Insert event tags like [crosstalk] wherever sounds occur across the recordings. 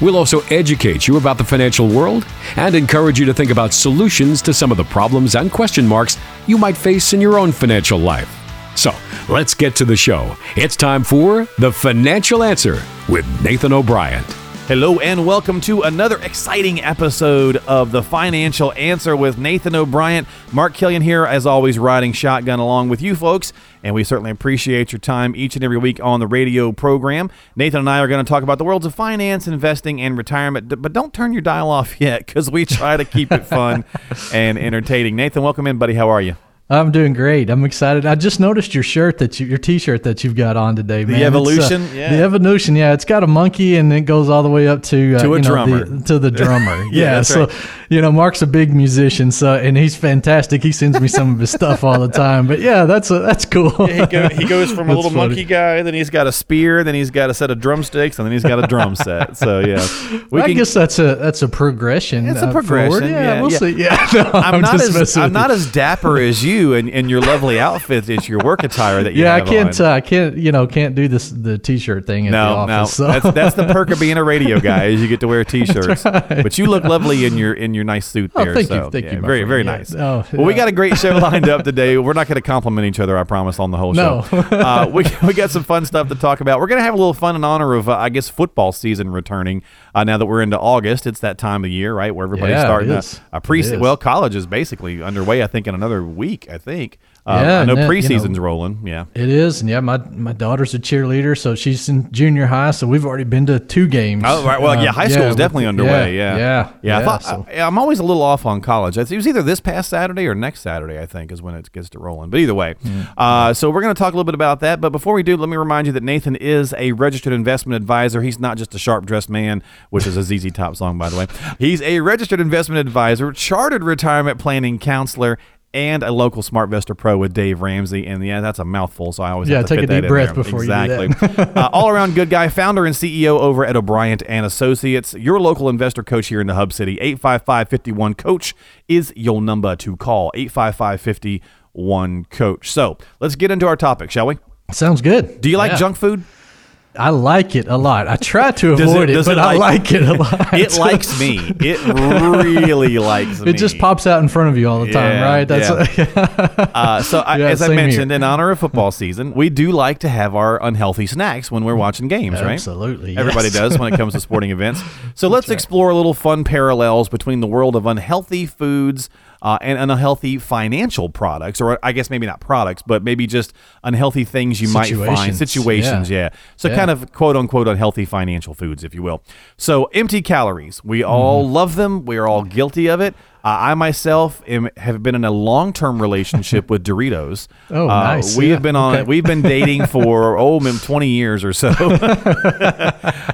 We'll also educate you about the financial world and encourage you to think about solutions to some of the problems and question marks you might face in your own financial life. So, let's get to the show. It's time for The Financial Answer with Nathan O'Brien. Hello and welcome to another exciting episode of The Financial Answer with Nathan O'Brien. Mark Killian here, as always, riding shotgun along with you folks. And we certainly appreciate your time each and every week on the radio program. Nathan and I are going to talk about the worlds of finance, investing, and retirement. But don't turn your dial off [laughs] yet because we try to keep it fun [laughs] and entertaining. Nathan, welcome in, buddy. How are you? I'm doing great. I'm excited. I just noticed your shirt that you, your T-shirt that you've got on today, man. The evolution, uh, yeah. The evolution, yeah. It's got a monkey and it goes all the way up to uh, To a know, drummer. the- to the [laughs] drummer. Yeah, yeah. so right. you know, Mark's a big musician, so and he's fantastic. He sends me some of his stuff all the time. But yeah, that's a, that's cool. he, go, he goes from a [laughs] little funny. monkey guy, then he's got a spear, then he's got a set of drumsticks, and then he's got a drum set. So yeah, [laughs] we I guess that's a that's a progression. It's a uh, progression, forward. Yeah, yeah, we'll yeah. see. Yeah, no, I'm, not just as I'm not as dapper as you and, and your lovely outfit. It's your work attire that you Yeah, I can't. Uh, I can't. You know, can't do this the T-shirt thing at the no, office. no, so. that's that's the perk of being a radio [laughs] guy is you get to wear t-shirts. But you look lovely in your in your nice suit Oh, there. thank you, thank yeah, you, Very friend. very Yeah. nice. Oh, well, we got a great show [laughs] lined up today. We're not going to compliment each other, I promise, on the whole No. show. uh, we [laughs] we got some fun stuff to talk about. We're going to have a little fun in honor of uh, I guess football season returning. Uh, now that we're into August, it's that time of year, right, where everybody's Yeah, starting a, a pre. Well, college is basically underway. I think in another week. I think. Uh, Yeah, I know that, you know, preseason's rolling. Yeah. It is, and yeah, my my daughter's a cheerleader, so she's in junior high. So we've already been to two games. Oh right, well, yeah, high school is definitely underway. Yeah, yeah, yeah. I thought, so- I, am always a little off on college. It was either this past Saturday or next Saturday. I think is when it gets to rolling. But either way, Mm. uh, so we're going to talk a little bit about that. But before we do, let me remind you that Nathan is a registered investment advisor. He's not just a sharp dressed man, which is a ZZ Top song, by the way. He's a registered investment advisor, chartered retirement planning counselor. And a local smart SmartVestor Pro with Dave Ramsey, and yeah, that's a mouthful. So I always Yeah, have to take a deep breath there. before you do exactly. [laughs] uh, all around good guy, founder and CEO over at O'Brien and Associates. Your local investor coach here in the Hub City. 855 51 Coach is your number to call. 855 51 Coach. So let's get into our topic, shall we? Sounds good. Do you like Yeah. junk food? I like it a lot. I try to Does it- avoid it, but it I like- like it a [laughs] lot. It likes me. It really [laughs] likes me. It just pops out in front of you all the time, Yeah, right? That's [laughs] Uh, so, I, Yeah, as I same here. mentioned, in honor of football season, we do like to have our unhealthy snacks when we're watching games, right? Absolutely, Everybody yes. does when it comes to sporting events. So let's explore a little fun parallels between the world of unhealthy foods uh, and unhealthy financial products, or I guess maybe not products, but maybe just unhealthy things you might find, Situations, situations. Yeah. yeah. So Yeah. kind of quote unquote unhealthy financial foods, if you will. So empty calories. We all Mm-hmm. love them. We are all guilty of it. Uh, I myself am, have been in a long-term relationship with Doritos. [laughs] Oh, Uh, nice. We Yeah. have been on. Okay. We've been dating [laughs] for oh, twenty years or so. [laughs]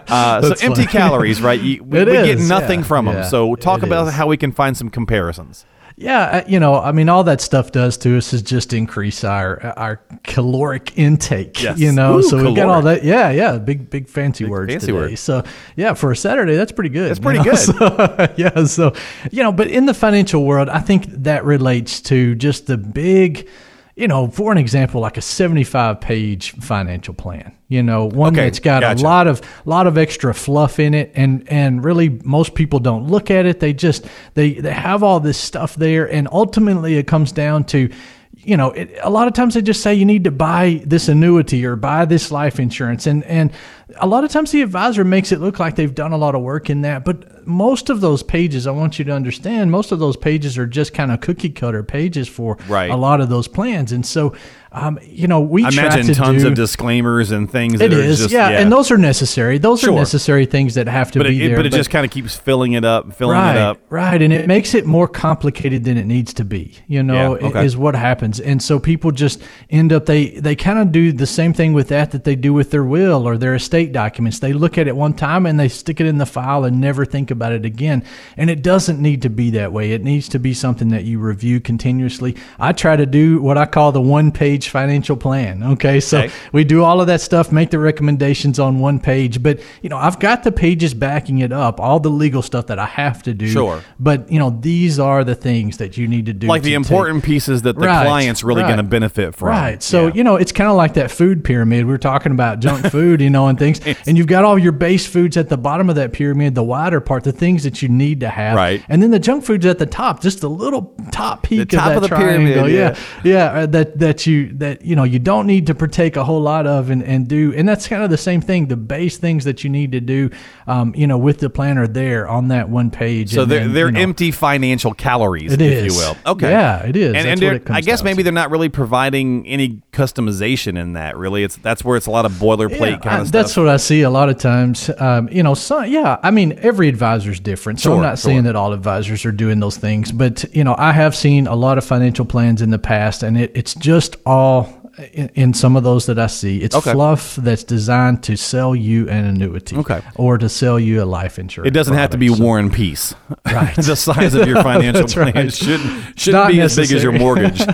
uh, so empty calories, right? You, we, we get nothing yeah. from them. Yeah, So talk it about is. how we can find some comparisons. Yeah, uh, you know, I mean, all that stuff does to us is just increase our our caloric intake. Yes. You know, Ooh, so we got all that. Yeah, yeah, big big fancy words fancy today. word. So yeah, for a Saturday, that's pretty good. That's pretty know? [laughs] good. So, yeah, so you know, but in the financial world, I think that relates to just the big. You know, for an example, like a 75 page financial plan, you know, one Okay, that's got gotcha. a lot of lot of extra fluff in it and and really most people don't look at it they just they they have all this stuff there and ultimately it comes down to you know it, a lot of times they just say you need to buy this annuity or buy this life insurance and and a lot of times the advisor makes it look like they've done a lot of work in that but most of those pages i want you to understand most of those pages are just kind of cookie cutter pages for Right. a lot of those plans and so um, you know we I imagine to tons do, of disclaimers and things. That it are just, yeah, and those are necessary. Those Sure. are necessary things that have to but be it, there. but it just kind of keeps filling it up, filling right, it up. right, and it makes it more complicated than it needs to be. You know, Yeah, okay. is what happens, and so people just end up they they kind of do the same thing with that that they do with their will or their estate documents. They look at it one time and they stick it in the file and never think about it again. And it doesn't need to be that way. It needs to be something that you review continuously. I try to do what I call the one page financial plan. Okay. So Okay. we do all of that stuff, make the recommendations on one page. But, you know, I've got the pages backing it up, all the legal stuff that I have to do. Sure. But, you know, these are the things that you need to do. like the to take- important pieces that the Right, client's really right. going to benefit from. Right. So, Yeah. you know, it's kind of like that food pyramid. We were talking about junk [laughs] food, you know, and things. And you've got all your base foods at the bottom of that pyramid, the wider part, the things that you need to have. Right. And then the junk food's at the top, just the little top peak top of that of the triangle. pyramid, yeah. yeah. Yeah. uh, that, that you, that, you know, you don't need to partake a whole lot of and, and do. And that's kind of the same thing. The base things that you need to do, um, you know, with the planner there on that one page. So they're then, they're you know, empty financial calories, It if you will. Okay. Yeah, it is. And, and it I guess maybe to. they're not really providing any customization in that. Really, it's that's where it's a lot of boilerplate kind I- of stuff. That's what I see a lot of times. Um, you know, some, yeah, I mean, every advisor is different. So Sure, I'm not sure. saying that all advisors are doing those things, but, you know, I have seen a lot of financial plans in the past, and it, it's just all in, in some of those that I see. It's Okay. fluff that's designed to sell you an annuity Okay. or to sell you a life insurance. It doesn't have to be. So- War and Peace. Right. [laughs] the size of your [laughs] financial plan right. shouldn't shouldn't be as big as your mortgage. [laughs]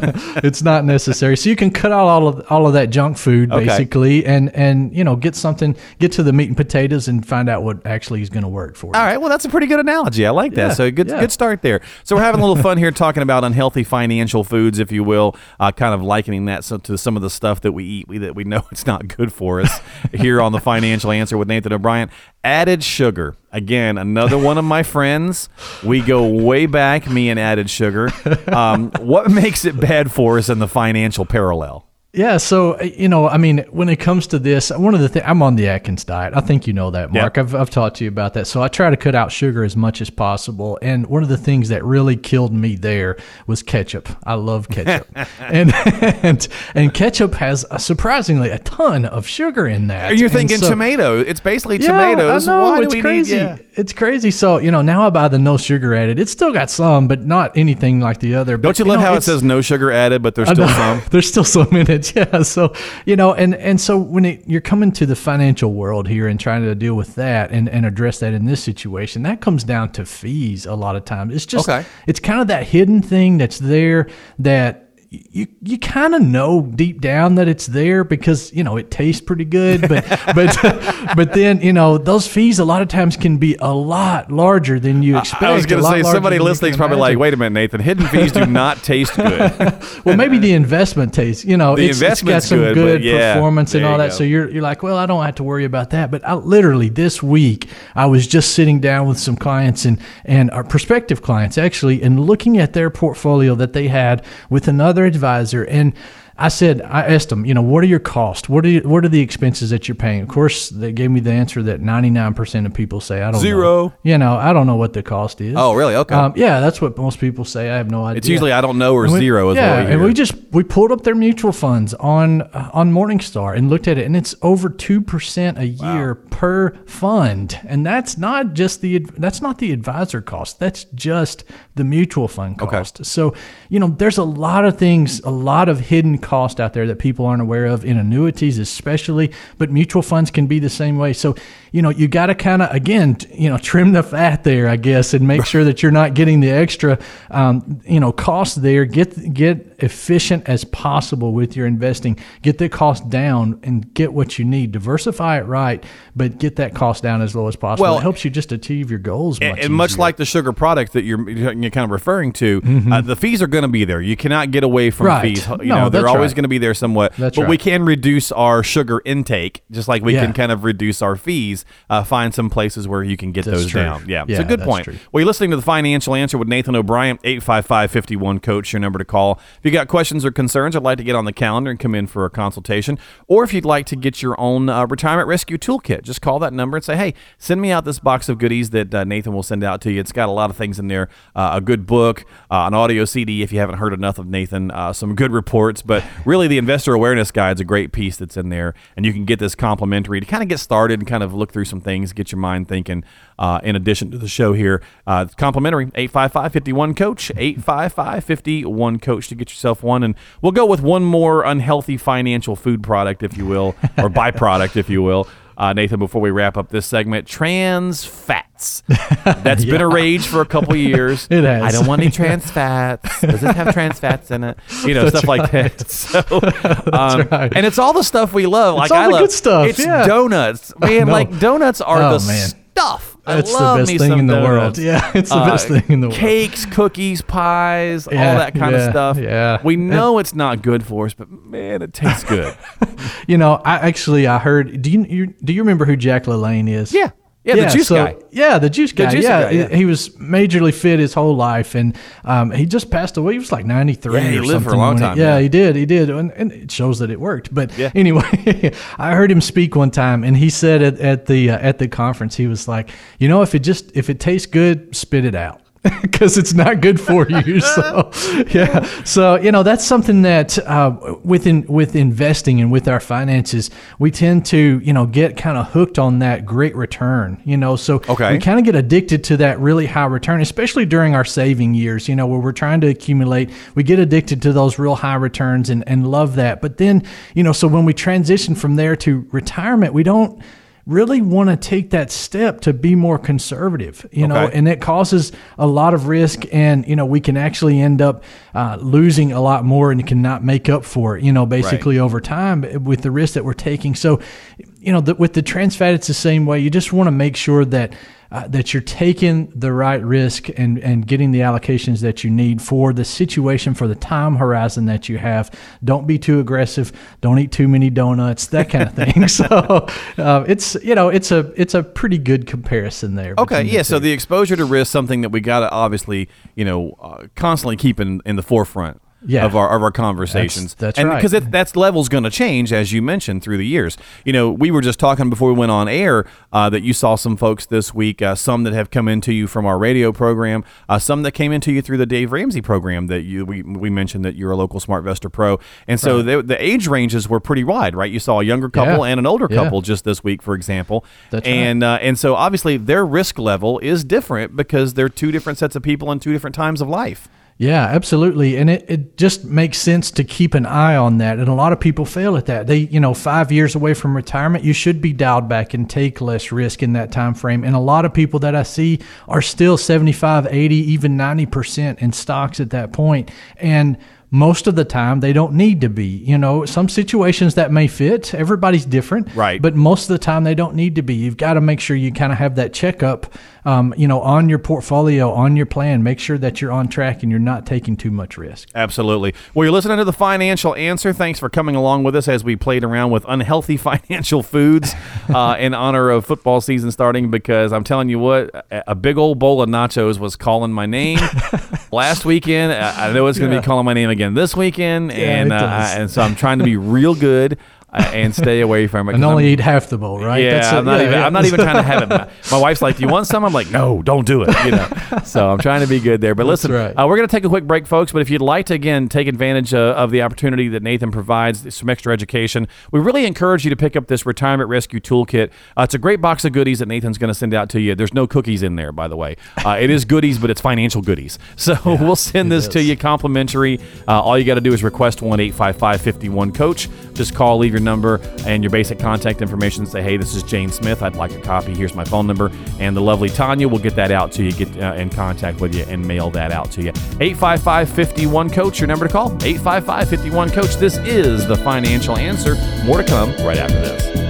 it's not necessary. So you can cut out all of all of that junk food Okay. basically, and and you know get something, get to the meat and potatoes, and find out what actually is going to work for you. All right, well, that's a pretty good analogy. I like that. Yeah, so good, yeah. good start there. So we're having a little fun here talking about unhealthy financial foods, if you will, uh, kind of likening that so, to some of the stuff that we eat we, that we know [laughs] it's not good for us. here on the Financial Answer with Nathan O'Brien, added sugar. Again, another one of my friends. We go way back, me and added sugar. Um, what makes it bad for us in the financial parallel? Yeah, so uh, you know, I mean, when it comes to this, one of the things I'm on the Atkins diet. I think you know that, Mark. Yeah. I've I've talked to you about that. So I try to cut out sugar as much as possible. And one of the things that really killed me there was ketchup. I love ketchup, [laughs] and and and ketchup has a, surprisingly a ton of sugar in that. You're thinking so- tomato. It's basically Yeah, tomatoes. I know, Why it's crazy. need? Yeah. It's crazy. So you know, now I buy the no sugar added. It's still got some, but not anything like the other. Don't But, you love know, how it says no sugar added, but there's still some? [laughs] There's still some in it, [laughs] yeah. So you know, and and so when it, you're coming to the financial world here and trying to deal with that and and address that in this situation, that comes down to fees a lot of times. It's just Okay. it's kind of that hidden thing that's there that. You you kind of know deep down that it's there because you know it tastes pretty good, but [laughs] but but then you know those fees a lot of times can be a lot larger than you expect. I was going to say somebody than you listening's probably imagine. like, "Wait a minute, Nathan. Hidden [laughs] fees do not taste good." [laughs] well, maybe the investment taste. You know, The it's, it's got some good, good, yeah, performance and all that. go. So you're you're like, well, I don't have to worry about that. But I literally this week I was just sitting down with some clients and and our prospective clients actually, and looking at their portfolio that they had with another advisor and. I said, I asked them, you know, what are your costs? What are you, what are the expenses that you're paying? Of course, they gave me the answer that 99% of people say, I don't Zero. know. You know, I don't know what the cost is. Oh, really? Okay. Um, yeah, that's what most people say. I have no idea. it's usually I don't know or we- zero is yeah, and we just we pulled up their mutual funds on on Morningstar and looked at it, and it's over two percent a year per fund, and that's not just the that's not the advisor cost. That's just the mutual fund cost. Okay. So you know, there's a lot of things, a lot of hidden cost out there that people aren't aware of in annuities, especially, but mutual funds can be the same way. So you know, you got to kind of again, you know, trim the fat there, I guess, and make [laughs] sure that you're not getting the extra, um, you know, cost there. Get get efficient as possible with your investing. Get the cost down and get what you need. Diversify it right, but get that cost down as low as possible. Well, it helps you just achieve your goals. much and much easier. like the sugar product that you're, you're kind of referring to, uh, the fees are going to be there. You cannot get away from Mm-hmm. Right. fees. You No, know, they're always right. going to be there somewhat. That's but we can reduce our sugar intake, just like we Yeah. can kind of reduce our fees. Uh, find some places where you can get That's those true. down. Yeah, it's Yeah, a good point. true. Well, you're listening to the Financial Answer with Nathan O'Brien, 855-51 Coach, your number to call. If you got questions or concerns, I'd like to get on the calendar and come in for a consultation. Or if you'd like to get your own uh, retirement rescue toolkit, just call that number and say, hey, send me out this box of goodies that uh, Nathan will send out to you. It's got a lot of things in there, uh, a good book, uh, an audio CD if you haven't heard enough of Nathan, uh, some good reports, but really the Investor Awareness guide is a great piece that's in there, and you can get this complimentary to kind of get started and kind of look through some things, get your mind thinking. Uh, in addition to the show here, uh, it's complimentary 855-51 coach 855-51 coach to get yourself one, and we'll go with one more unhealthy financial food product, if you will, or [laughs] byproduct, if you will. uh, Nathan, before we wrap up this segment. Trans fats. [laughs] That's been a rage for a couple [laughs] years. It has. I don't want any trans fats. Does it have trans fats in it? You know, stuff like that. So, um, right. and it's all the stuff we love. Like all I the love good stuff, It's yeah. donuts, man. Like donuts are Oh, the man. stuff. That's I the best thing in the world. [laughs] Yeah, it's the Uh, best thing in the world. Cakes, cookies, pies, all that kind of stuff. yeah. We know it's not good for us, but man, it tastes good. [laughs] You know, I actually I heard. Do you, you do you remember who Jack LaLanne is? yeah. Yeah, the juice so- guy. Yeah, the juice guy. juice yeah, guy, yeah. he was majorly fit his whole life, and um, he just passed away. He was like ninety three. Yeah, he lived for a long when he- time, yeah, yeah. he did. He did, and, and it shows that it worked. But Yeah. [laughs] anyway, I heard him speak one time, and he said at, at the uh, at the conference, he was like, you know, if it just if it tastes good, spit it out. [laughs] Because it's not good for you, [laughs] so yeah. So you know that's something that uh, within with investing and with our finances, we tend to you know get kind of hooked on that great return. You know, so Okay. we kind of get addicted to that really high return, especially during our saving years, you know, where we're trying to accumulate. We get addicted to those real high returns and, and love that. But then, you know, so when we transition from there to retirement, we don't really want to take that step to be more conservative, you know, and it causes a lot of risk. And, you know, we can actually end up uh, losing a lot more and cannot make up for it, you know, basically over time with the risk that we're taking. So, you know, the, with the trans fat, it's the same way. You just want to make sure that uh, that you're taking the right risk and, and getting the allocations that you need for the situation, for the time horizon that you have. Don't be too aggressive. Don't eat too many donuts, that kind of thing. [laughs] so uh, it's you know it's a it's a pretty good comparison there. Okay, between the yeah. So the exposure to risk, something that we got to obviously, you know, uh, constantly keep in, in the forefront Yeah. of our of our conversations. That's- that's and right. Because it, that's level's going to change as you mentioned through the years. You know, we were just talking before we went on air uh, that you saw some folks this week, uh, some that have come into you from our radio program, uh, some that came into you through the Dave Ramsey program that you we, we mentioned that you're a local SmartVestor Pro, and so they, the age ranges were pretty wide, right? You saw a younger couple Yeah. and an older Yeah. couple just this week, for example, That's right. and uh, and so obviously their risk level is different because they're two different sets of people in two different times of life. Yeah, absolutely. And it, it just makes sense to keep an eye on that. And a lot of people fail at that. They, you know, five years away from retirement, you should be dialed back and take less risk in that time frame. And a lot of people that I see are still 75, 80, even 90% in stocks at that point. And most of the time they don't need to be you know some situations that may fit everybody's different Right. but most of the time they don't need to be you've got to make sure you kind of have that checkup um, you know on your portfolio on your plan make sure that you're on track and you're not taking too much risk Absolutely. Well, you're listening to the Financial Answer. Thanks for coming along with us as we played around with unhealthy [laughs] financial foods uh, in honor of football season starting. Because I'm telling you what, a, big old bowl of nachos was calling my name [laughs] last weekend. I I know it's going to Yeah. be calling my name again this weekend, and it uh, and so I'm trying to be real good. [laughs] Uh, and stay away from it. and only I'm- eat half the bowl right Yeah, That's. I'm not Yeah, even. yeah. I'm not even trying to have it. My, my wife's like, "Do you want some?" I'm like, "No, don't do it." You know. So I'm trying to be good there. But listen, right. uh, we're going to take a quick break, folks. But if you'd like to again take advantage uh, of the opportunity that Nathan provides, some extra education, we really encourage you to pick up this retirement rescue toolkit. Uh, it's a great box of goodies that Nathan's going to send out to you. There's no cookies in there, by the way. Uh, it is goodies, but it's financial goodies. So we'll send this to you complimentary. Uh, all you got to do is request one eight five five fifty one coach. Just call, leave your number and your basic contact information. Say, hey, this is Jane Smith. I'd like a copy. Here's my phone number. And the lovely Tanya will get that out to you, get uh, in contact with you, and mail that out to you. 855 51 Coach, your number to call. 855 51 Coach. This is the financial answer. More to come right after this.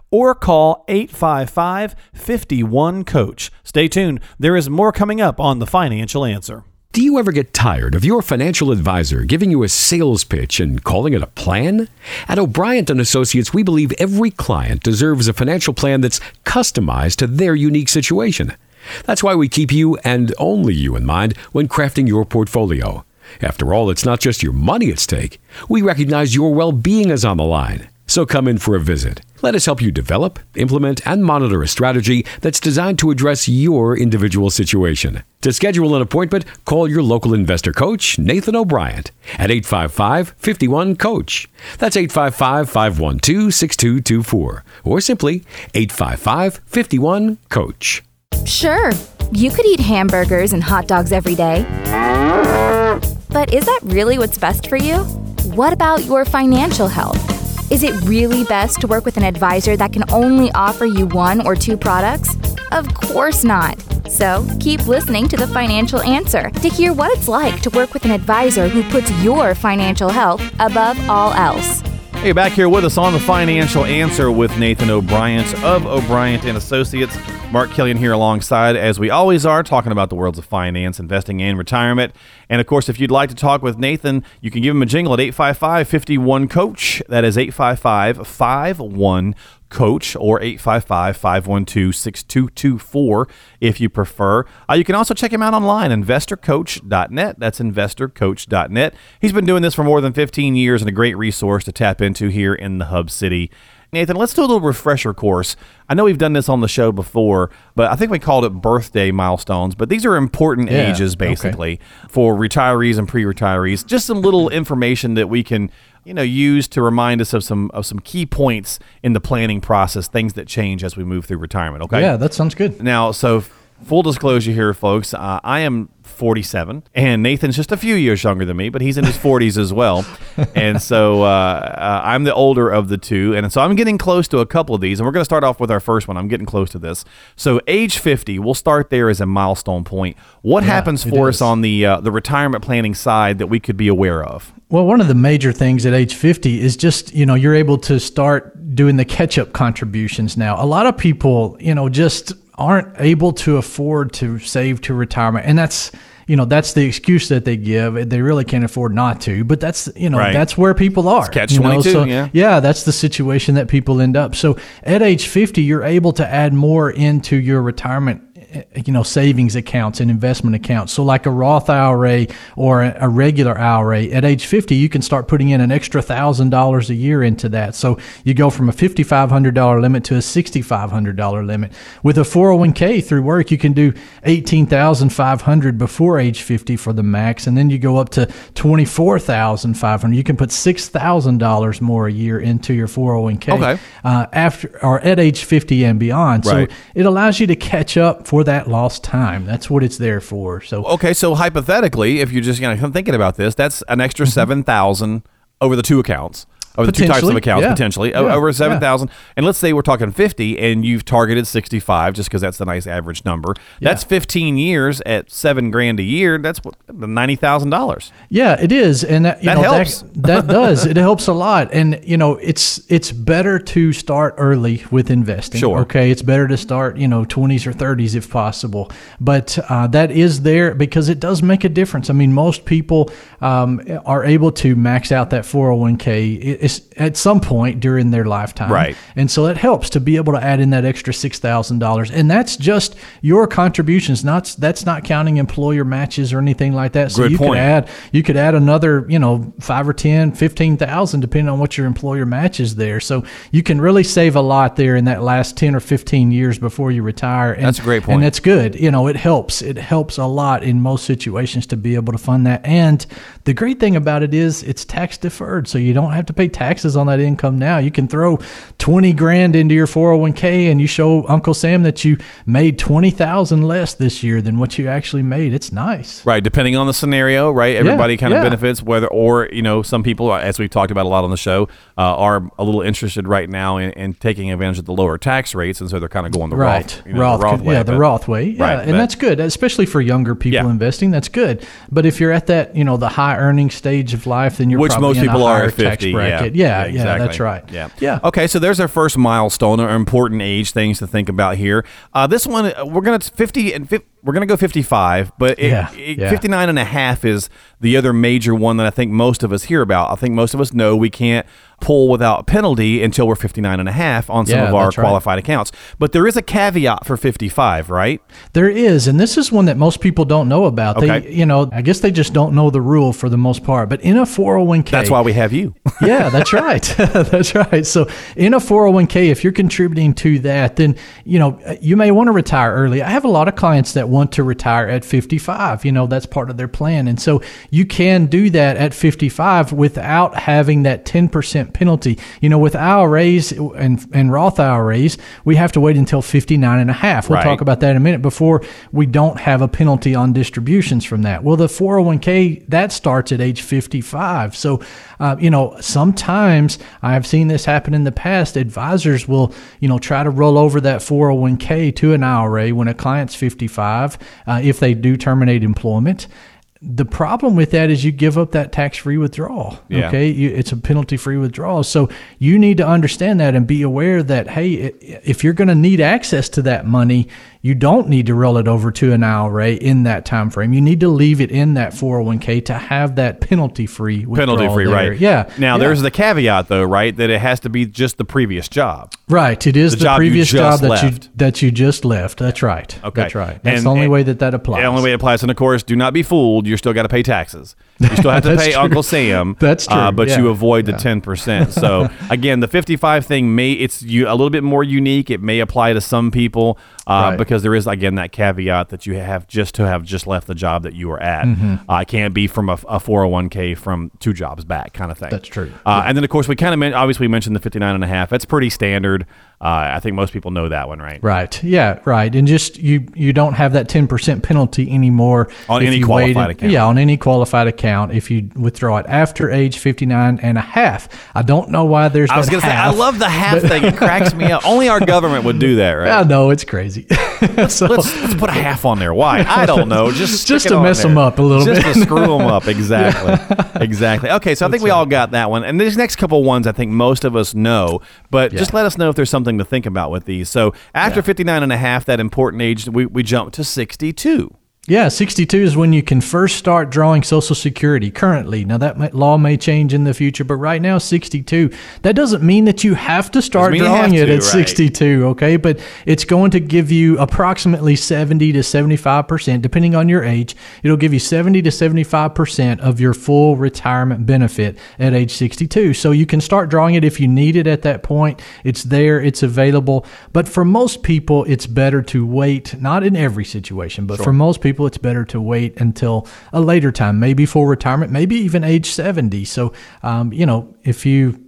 or call 855 51 Coach. Stay tuned, there is more coming up on The Financial Answer. Do you ever get tired of your financial advisor giving you a sales pitch and calling it a plan? At O'Brien and Associates, we believe every client deserves a financial plan that's customized to their unique situation. That's why we keep you and only you in mind when crafting your portfolio. After all, it's not just your money at stake. We recognize your well-being is on the line. So come in for a visit. Let us help you develop, implement, and monitor a strategy that's designed to address your individual situation. To schedule an appointment, call your local investor coach, Nathan O'Brien, at 855 51 Coach. That's 855 512 6224, or simply 855 51 Coach. Sure, you could eat hamburgers and hot dogs every day. But is that really what's best for you? What about your financial health? Is it really best to work with an advisor that can only offer you one or two products? Of course not. So keep listening to The Financial Answer to hear what it's like to work with an advisor who puts your financial health above all else. Hey, back here with us on the Financial Answer with Nathan O'Brien of O'Brien and Associates. Mark Killian here alongside, as we always are, talking about the worlds of finance, investing, and retirement. And of course, if you'd like to talk with Nathan, you can give him a jingle at 855 51 Coach. That is 855 51 coach or 855-512-6224 if you prefer. Uh, you can also check him out online investorcoach.net that's investorcoach.net he's been doing this for more than 15 years and a great resource to tap into here in the hub city Nathan, let's do a little refresher course. I know we've done this on the show before, but I think we called it birthday milestones. But these are important Yeah, ages, basically, for retirees and pre-retirees. Just some little [laughs] information that we can, you know, use to remind us of some of some key points in the planning process, things that change as we move through retirement. Okay. Yeah, that sounds good. Now, so full disclosure here, folks, uh, I am 47, and Nathan's just a few years younger than me, but he's in his 40s as well. [laughs] And so uh, uh, I'm the older of the two. And so I'm getting close to a couple of these. And we're going to start off with our first one. I'm getting close to this. So, age 50, we'll start there as a milestone point. What happens for us on the, uh, the retirement planning side that we could be aware of? Well, one of the major things at age 50 is just, you know, you're able to start doing the catch up contributions now. A lot of people, you know, just aren't able to afford to save to retirement. And that's, you know, that's the excuse that they give. They really can't afford not to, but that's, you know, Right. that's where people are. catch you know, 22, so, yeah. yeah, that's the situation that people end up. So at age 50, you're able to add more into your retirement you know savings accounts and investment accounts so like a roth ira or a, regular ira at age 50 you can start putting in an extra thousand dollars a year into that so you go from a $5500 limit to a $6500 limit with a 401k through work you can do 18500 before age 50 for the max and then you go up to 24500 you can put $6000 more a year into your 401k Okay. uh, after or at age 50 and beyond. Right. So it allows you to catch up for that lost time. That's what it's there for. So Okay, so hypothetically, if you're just you know, thinking about this, that's an extra mm-hmm. 7,000 over the two accounts. Over the two types of. Accounts, yeah. potentially Yeah, over yeah. seven thousand, and let's say we're talking fifty, and you've targeted sixty-five, just because that's the nice average number. That's fifteen years at seven grand a year. That's what ninety thousand dollars. Yeah, it is, and that, you That know, helps. That, [laughs] that does. It helps a lot, and you know, it's it's better to start early with investing. Sure. Okay, it's better to start you know twenties or thirties if possible, but uh, that is there because it does make a difference. I mean, most people um, are able to max out that four hundred one k at some point during their lifetime, Right. And so it helps to be able to add in that extra six thousand dollars, and that's just your contributions. Not that's not counting employer matches or anything like that. So Good you point. could add you could add another you know five or ten, fifteen thousand, depending on what your employer matches there. So you can really save a lot there in that last ten or fifteen years before you retire. And, That's a great point. and that's good. You know, it helps. It helps a lot in most situations to be able to fund that. And the great thing about it is it's tax deferred, so you don't have to pay taxes on that income now. You can throw twenty grand into your four hundred one k, and you show Uncle Sam that you made twenty thousand less this year than what you actually made. It's nice. Right, depending on the scenario, right? Everybody kind of yeah. benefits. Whether or you know, some people, as we've talked about a lot on the show, uh, are a little interested right now in, in taking advantage of the lower tax rates, and so they're kind of going the Right, Roth, you know, Roth, the Roth way. yeah, the Roth way, yeah, Right, and but- that's good, especially for younger people Yeah. investing. That's good, but if you're at that, you know, the high earning stage of life, then you're which probably most people a are at 50 tax yeah, Yeah, yeah, that's right. yeah yeah. okay so there's our first milestone or important age things to think about here uh, this one uh, we're gonna 50 and 50, we're gonna go 55 but it, Yeah, it- yeah. 59 and a half is the other major one that i think most of us hear about i think most of us know we can't pull without penalty until we're 59 and a half on some Yeah, of our that's right. qualified accounts. But there is a caveat for 55, right? There is, and this is one that most people don't know about. Okay. They, you know, I guess they just don't know the rule for the most part. But in a 401k, That's why we have you. [laughs] yeah, that's right. [laughs] [laughs] that's right. So in a 401k, if you're contributing to that, then, you know, you may want to retire early. I have a lot of clients that want to retire at 55. You know, that's part of their plan. And so you can do that at 55 without having that 10% penalty. You know, with IRAs and, and Roth IRAs, we have to wait until 59 and a half. We'll Right. talk about that in a minute before we don't have a penalty on distributions from that. Well, the 401k, that starts at age 55. So, uh, you know, sometimes I've seen this happen in the past. Advisors will, you know, try to roll over that 401k to an IRA when a client's 55 uh, if they do terminate employment. The problem with that is you give up that tax free withdrawal. Yeah. Okay. You, it's a penalty free withdrawal. So you need to understand that and be aware that, hey, if you're going to need access to that money, you don't need to roll it over to an IRA in that time frame. You need to leave it in that 401k to have that penalty free penalty free, right? Yeah. Now yeah. there's the caveat though, right? That it has to be just the previous job. right. It is the the, job previous job that left. you that you just left. That's right. Okay. That's right. That's And- the only way that that applies. The only way it applies, and of course, do not be fooled. You're still got to pay taxes. You still have [laughs] to pay true. Uncle Sam. That's uh, true, but yeah. you avoid the ten percent. [laughs] So again, the fifty-five thing may it's you a little bit more unique. It may apply to some people uh, Right. because there is again that caveat that you have just to have just left the job that you were at. Mm-hmm. Uh, it can't be from a, a 401k from two jobs back kind of thing. That's true. Uh, And then of course we kind of obviously we mentioned the 59 and a half. That's pretty standard. Uh, I think most people know that one, right? Right. Yeah. Right. And just you you don't have that ten percent penalty anymore On if any you qualified waited- account. Yeah, on any qualified account if you withdraw it after age 59 and a half. I don't know why there's I was going to say, I love the half thing. It cracks me up. Only our government would do that, right? I know it's crazy. [laughs] so let's let's put a half on there. Why? I don't know. Just [laughs] Just it to on mess them up a little just bit. to [laughs] screw them up. Exactly. Exactly. Okay, so I think we all got that one. And these next couple ones, I think most of us know. But just let us know if there's something to think about with these. So after Yeah. 59 and a half, that important age, we we jump to 62. Yeah, 62 is when you can first start drawing Social Security currently. Now, that may, law may change in the future, but right now, 62. That doesn't mean that you have to start drawing it to, at right. 62, okay? But it's going to give you approximately 70 to 75%, depending on your age. It'll give you 70 to 75% of your full retirement benefit at age 62. So you can start drawing it if you need it at that point. It's there, it's available. But for most people, it's better to wait, not in every situation, but for most people, it's better to wait until a later time, maybe for retirement, maybe even age 70. So, um, you know, if you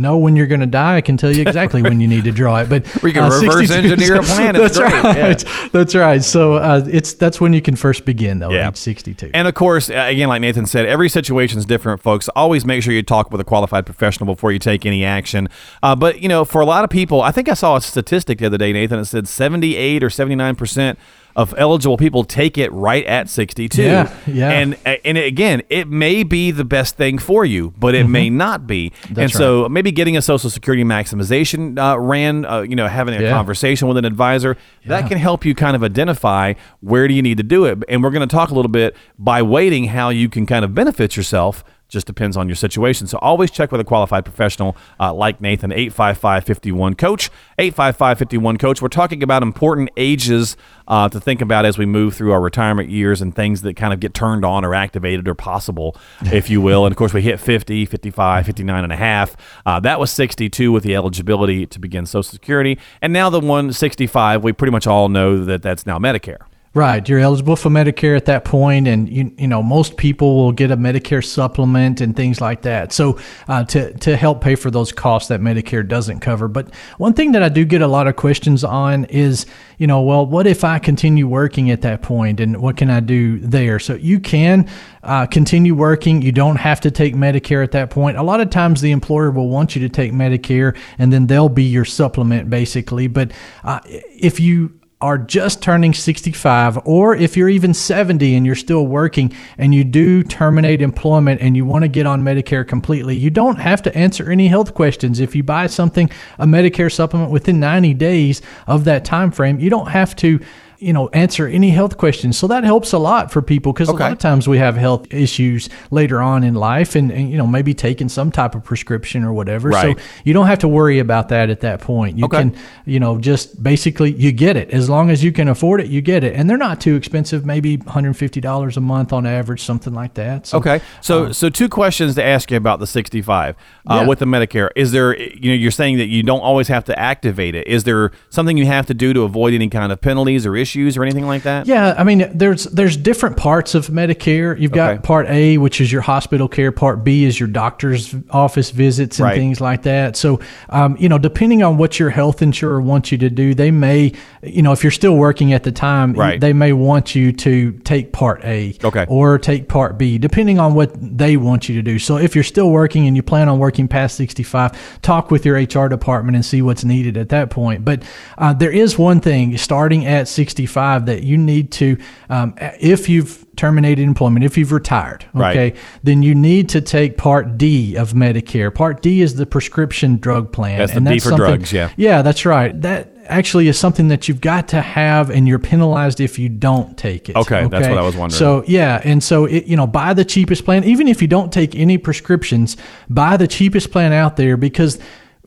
know when you're going to die, I can tell you exactly when you need to draw it. But [laughs] We can uh, reverse 62 engineer a [laughs] plan. That's great, right. [laughs] That's right. So uh, it's that's when you can first begin, though, Yeah. age 62. And of course, again, like Nathan said, every situation is different, folks. Always make sure you talk with a qualified professional before you take any action. Uh, but, you know, for a lot of people, I think I saw a statistic the other day, Nathan, that said 78 or 79% of eligible people take it right at 62. Yeah, yeah. And, uh, and again, it may be the best thing for you, but it may not be. and Mm-hmm. That's so maybe getting a Social Security maximization uh, ran, uh, you know, having a Yeah. conversation with an advisor, that can help you kind of identify where do you need to do it. And we're going to talk a little bit by waiting how you can kind of benefit yourself. Just depends on your situation. So always check with a qualified professional uh, like Nathan, 855 51 Coach. 855 51 Coach. We're talking about important ages uh, to think about as we move through our retirement years and things that kind of get turned on or activated or possible, if you will. And of course, we hit 50, 55, 59 and a half. Uh, that was 62 with the eligibility to begin Social Security. And now the 165, we pretty much all know that that's now Medicare. Right, you're eligible for Medicare at that point, and you you know most people will get a Medicare supplement and things like that. So uh, to to help pay for those costs that Medicare doesn't cover. But one thing that I do get a lot of questions on is you know well what if I continue working at that point and what can I do there? So you can uh, continue working. You don't have to take Medicare at that point. A lot of times the employer will want you to take Medicare, and then they'll be your supplement basically. But uh, if you are just turning 65 or if you're even 70 and you're still working and you do terminate employment and you want to get on Medicare completely, you don't have to answer any health questions. If you buy something, a Medicare supplement within 90 days of that time frame, you don't have to you know, answer any health questions. So that helps a lot for people because Okay. a lot of times we have health issues later on in life and, and, you know, maybe taking some type of prescription or whatever. Right. So you don't have to worry about that at that point. You Okay. can, you know, just basically you get it. As long as you can afford it, you get it. And they're not too expensive, maybe $150 a month on average, something like that. So, Okay, so so two questions to ask you about the 65 uh, Yeah. with the Medicare. Is there, you know, you're saying that you don't always have to activate it. Is there something you have to do to avoid any kind of penalties or issues or anything like that? Yeah, I mean, there's there's different parts of Medicare. You've got Okay. Part A, which is your hospital care. Part B is your doctor's office visits and Right. things like that. So, um, you know, depending on what your health insurer wants you to do, they may, you know, if you're still working at the time, Right. they may want you to take Part A, Okay. or take Part B, depending on what they want you to do. So, if you're still working and you plan on working past 65, talk with your HR department and see what's needed at that point. But uh, there is one thing starting at 65 that you need to, um, if you've terminated employment, if you've retired, Right. okay, then you need to take Part D of Medicare. Part D is the prescription drug plan. That's the B for drugs, yeah. Yeah, that's right. That actually is something that you've got to have, and you're penalized if you don't take it. Okay, that's what I was wondering. So yeah, and so it, you know, buy the cheapest plan. Even if you don't take any prescriptions, buy the cheapest plan out there because.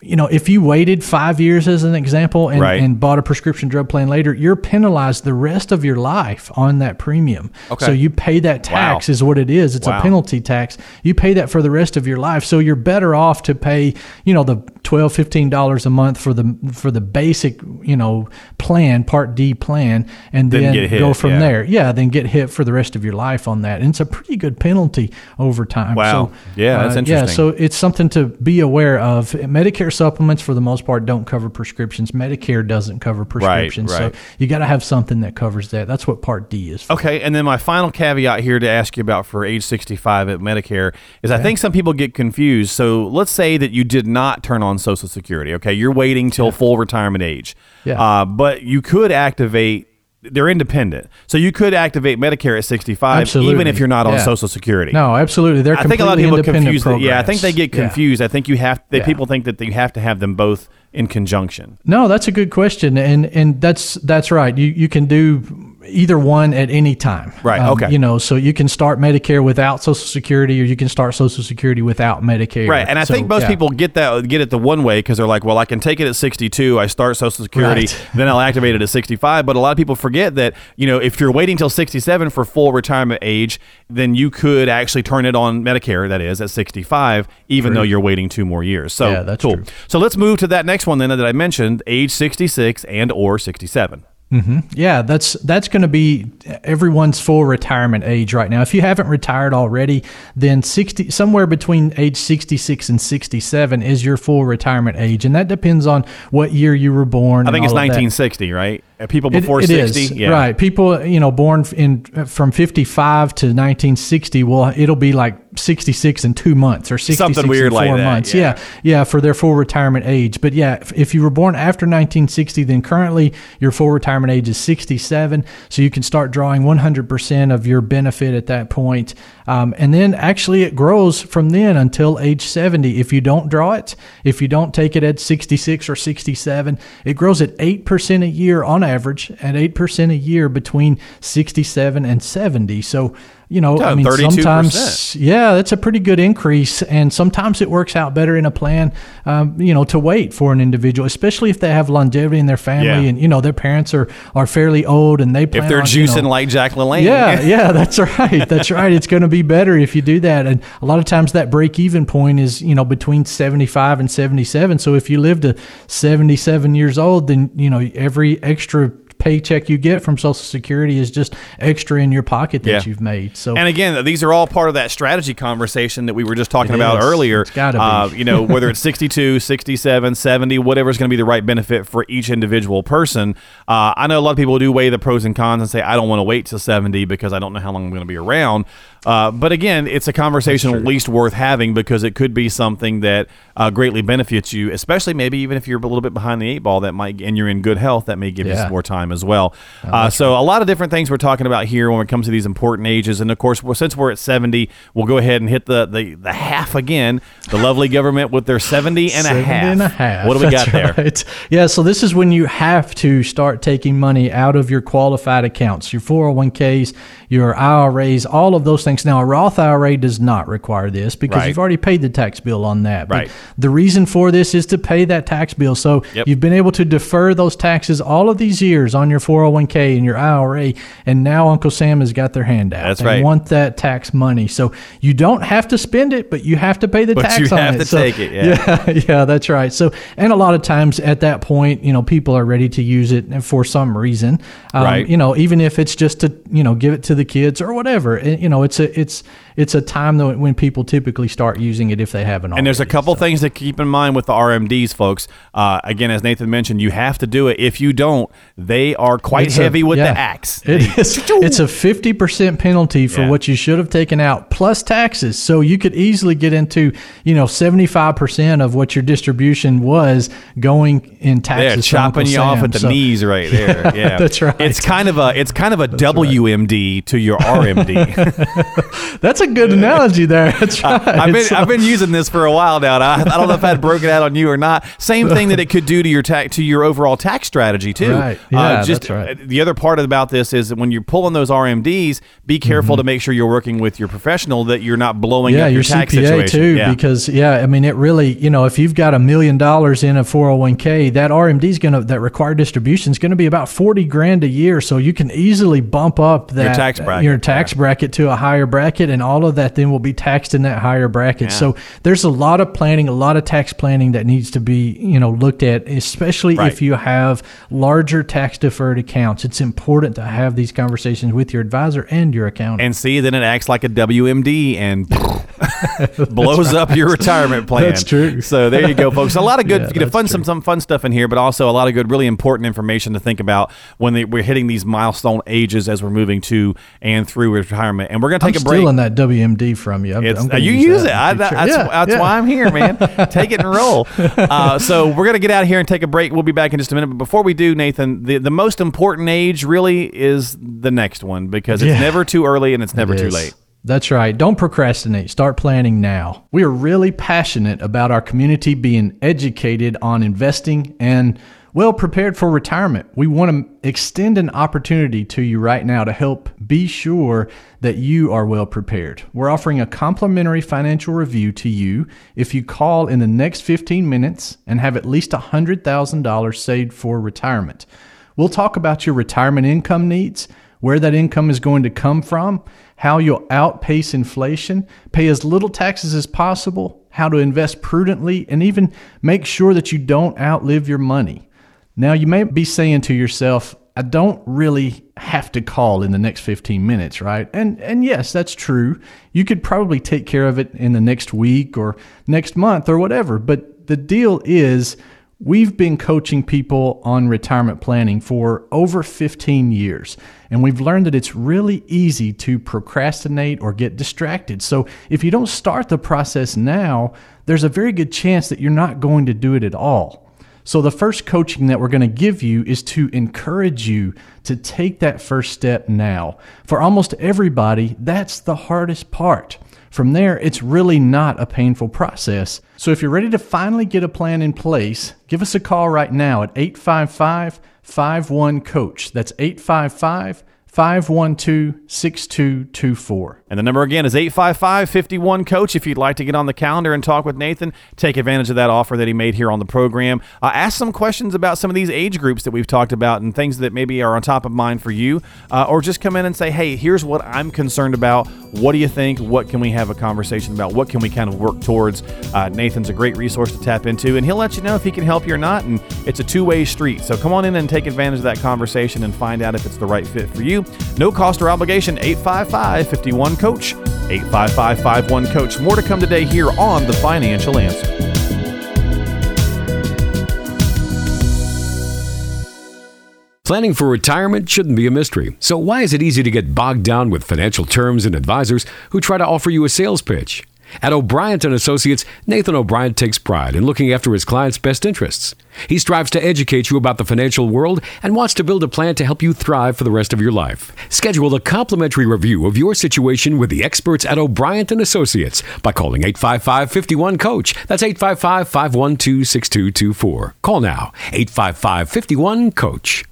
You know, if you waited five years as an example and, Right. and bought a prescription drug plan later, you're penalized the rest of your life on that premium. Okay. So you pay that tax is what it is. It's Wow. a penalty tax. You pay that for the rest of your life. So you're better off to pay, you know, the 12 $15 a month for the for the basic, you know, plan, part D plan, and Then then, hit, go from yeah. there. Yeah, then get hit for the rest of your life on that. And it's a pretty good penalty over time. Wow. So, uh, Yeah, that's Yeah, interesting. so it's something to be aware of. Medicare supplements, for the most part, don't cover prescriptions. Medicare doesn't cover prescriptions. right. So you got to have something that covers that. That's what Part D is for. Okay, and then my final caveat here to ask you about for age 65 at Medicare is I think some people get confused. So let's say that you did not turn on Social Security. Okay, you're waiting till full retirement age. Yeah. Uh, but you could activate. They're independent, so you could activate Medicare at 65, even if you're not on Social Security. No, absolutely. They're I think a lot of people confuse. it. Yeah, I think they get. Yeah. confused. I think you have. They, Yeah. People think that you have to have them both in conjunction. No, that's a good question, and and that's that's right. You you can do either one at any time. Right, um, okay. You know, so you can start Medicare without Social Security, or you can start Social Security without Medicare. Right, and I So, think most yeah. people get that get it the one way because they're like, well, I can take it at 62, I start Social Security, Right. then I'll activate it at 65. But a lot of people forget that you know if you're waiting till 67 for full retirement age, then you could actually turn it on Medicare. That is at 65, even though you're waiting two more years. So Yeah, that's cool. true. So let's move to that next one then that I mentioned, age 66 and or 67. Mm-hmm. Yeah, that's that's going to be everyone's full retirement age right now. If you haven't retired already, then 60 somewhere between age 66 and 67 is your full retirement age, and that depends on what year you were born. I think it's that. 1960, right? Uh, People It- before it is, 60, yeah. right? People, you know, born in from 55 to 1960, well, it'll be like 66 in two months or 66 Something weird in like four that, months. yeah. yeah, yeah, for their full retirement age. But yeah, if, if you were born after 1960, then currently your full retirement age is 67. So you can start drawing 100% of your benefit at that point. Um, and then actually it grows from then until age 70. If you don't draw it, if you don't take it at 66 or 67, it grows at 8% a year on average, at 8% a year between 67 and 70. So, you know, I mean, 32%. sometimes, yeah, that's a pretty good increase. And sometimes it works out better in a plan, um, you know, to wait for an individual, especially if they have longevity in their family Yeah. and, you know, their parents are, are fairly old and they plan If they're on, you know, juicing like Jack LaLanne. yeah, [laughs] yeah, that's right. That's right. It's going to be better if you do that. And a lot of times that break even point is, you know, between 75 and 77. So if you live to 77 years old, then, you know, every extra paycheck you get from Social Security is just extra in your pocket that Yeah. you've made. So And again, these are all part of that strategy conversation that we were just talking It about is. earlier. It's gotta be. Uh, you know, [laughs] whether it's 62, 67, 70, whatever's going to be the right benefit for each individual person. Uh, I know a lot of people do weigh the pros and cons and say, I don't want to wait till 70 because I don't know how long I'm going to be around. Uh, but again, it's a conversation at least worth having because it could be something that uh, greatly benefits you, especially maybe even if you're a little bit behind the eight ball. That might and you're in good health. That may give you some more time as well. Uh, so a lot of different things we're talking about here when it comes to these important ages. And of course, well, since we're at 70, we'll go ahead and hit the the, the half again. The lovely government with their 70 and a half. and a half. What do we got there? right. Yeah, so this is when you have to start taking money out of your qualified accounts, your 401ks, your IRAs, all of those things. Now, a Roth IRA does not require this because Right. you've already paid the tax bill on that. But Right. the reason for this is to pay that tax bill. So Yep. you've been able to defer those taxes all of these years on your 401k and your IRA, and now Uncle Sam has got their hand out. That's They right. want that tax money. So you don't have to spend it, but you have to pay the But tax you on have it. to So- take it, yeah. [laughs] yeah, yeah, that's right. So, and a lot of times at that point, you know, people are ready to use it for some reason. Um, Right. You know, even if it's just to, you know, give it to the kids or whatever. And, you know, it's it's it's a time though when people typically start using it if they haven't. And there's a already. couple things to keep in mind with the RMDs, folks. Uh, again, as Nathan mentioned, you have to do it. If you don't, they are quite It's a- heavy with yeah. the axe. It is. [laughs] It's a fifty percent penalty for Yeah. what you should have taken out plus taxes. So you could easily get into you know seventy five percent of what your distribution was going in taxes. They're chopping you off at the So- knees right [laughs] there. Yeah, that's right. It's kind of a it's kind of a WMD to your RMD. [laughs] That's a good analogy there. [laughs] That's right. I've been So- I've been using this for a while now. I, I don't know if I had broken out on you or not. Same thing that it could do to your tax to your overall tax strategy too. Right. Yeah, just that's right. uh, the other part about this is that when you're pulling those RMDs, be careful to make sure you're working with your professional that you're not blowing Mm-hmm. yeah, up your your tax CPA situation. too, yeah. because yeah, I mean, it really, you know, if you've got a million dollars in a 401k, that RMD is going to, that required distribution is going to be about 40 grand a year. So you can easily bump up that tax bracket, your tax bracket to a higher bracket, and all of that then will be taxed in that higher bracket. Yeah. So there's a lot of planning, a lot of tax planning that needs to be, you know, looked at, especially Right. if you have larger tax deferred accounts. It's important to have these conversations with your advisor and your accountant. and see, then it acts like a WMD and [laughs] [laughs] blows up your retirement plan. That's true. So there you go, folks. A lot of [laughs] good, Yeah, you know, fun some some fun stuff in here, but also a lot of good, really important information to think about when they, we're hitting these milestone ages as we're moving to and through retirement. And we're going to I'm take a break. that WMD from you. I'm, I'm uh, you use that it. I, the that- future. that's Yeah, that's yeah. why I'm here, man. [laughs] Take it and roll. Uh, so we're gonna get out of here and take a break. We'll be back in just a minute. But before we do, Nathan, the, the most important age really is the next one because it's Yeah. never too early and it's never It too late. That's right. Don't procrastinate. Start planning now. We are really passionate about our community being educated on investing and well prepared for retirement. We want to extend an opportunity to you right now to help be sure that you are well prepared. We're offering a complimentary financial review to you if you call in the next 15 minutes and have at least $100,000 saved for retirement. We'll talk about your retirement income needs, where that income is going to come from, how you'll outpace inflation, pay as little taxes as possible, how to invest prudently, and even make sure that you don't outlive your money. Now, you may be saying to yourself, I don't really have to call in the next 15 minutes, right? And and yes, that's true. You could probably take care of it in the next week or next month or whatever, but the deal is We've been coaching people on retirement planning for over 15 years, and we've learned that it's really easy to procrastinate or get distracted. So, if you don't start the process now, there's a very good chance that you're not going to do it at all. So, the first coaching that we're going to give you is to encourage you to take that first step now. For almost everybody, that's the hardest part. From there, it's really not a painful process. So if you're ready to finally get a plan in place, give us a call right now at 855 51 Coach. That's 855 512 6224. And the number again is 855 51 Coach. If you'd like to get on the calendar and talk with Nathan, take advantage of that offer that he made here on the program. Uh, ask some questions about some of these age groups that we've talked about and things that maybe are on top of mind for you. Uh, or just come in and say, hey, here's what I'm concerned about. What do you think? What can we have a conversation about? What can we kind of work towards? Uh, Nathan's a great resource to tap into, and he'll let you know if he can help you or not. And it's a two way street. So come on in and take advantage of that conversation and find out if it's the right fit for you. No cost or obligation. 855 51 Coach. 855 51 Coach. More to come today here on The Financial Answer. Planning for retirement shouldn't be a mystery. So why is it easy to get bogged down with financial terms and advisors who try to offer you a sales pitch? At O'Brien and Associates, Nathan O'Brien takes pride in looking after his clients' best interests. He strives to educate you about the financial world and wants to build a plan to help you thrive for the rest of your life. Schedule a complimentary review of your situation with the experts at O'Brien and Associates by calling 855-51-COACH. That's 855-512-6224. Call now. 855-51-COACH.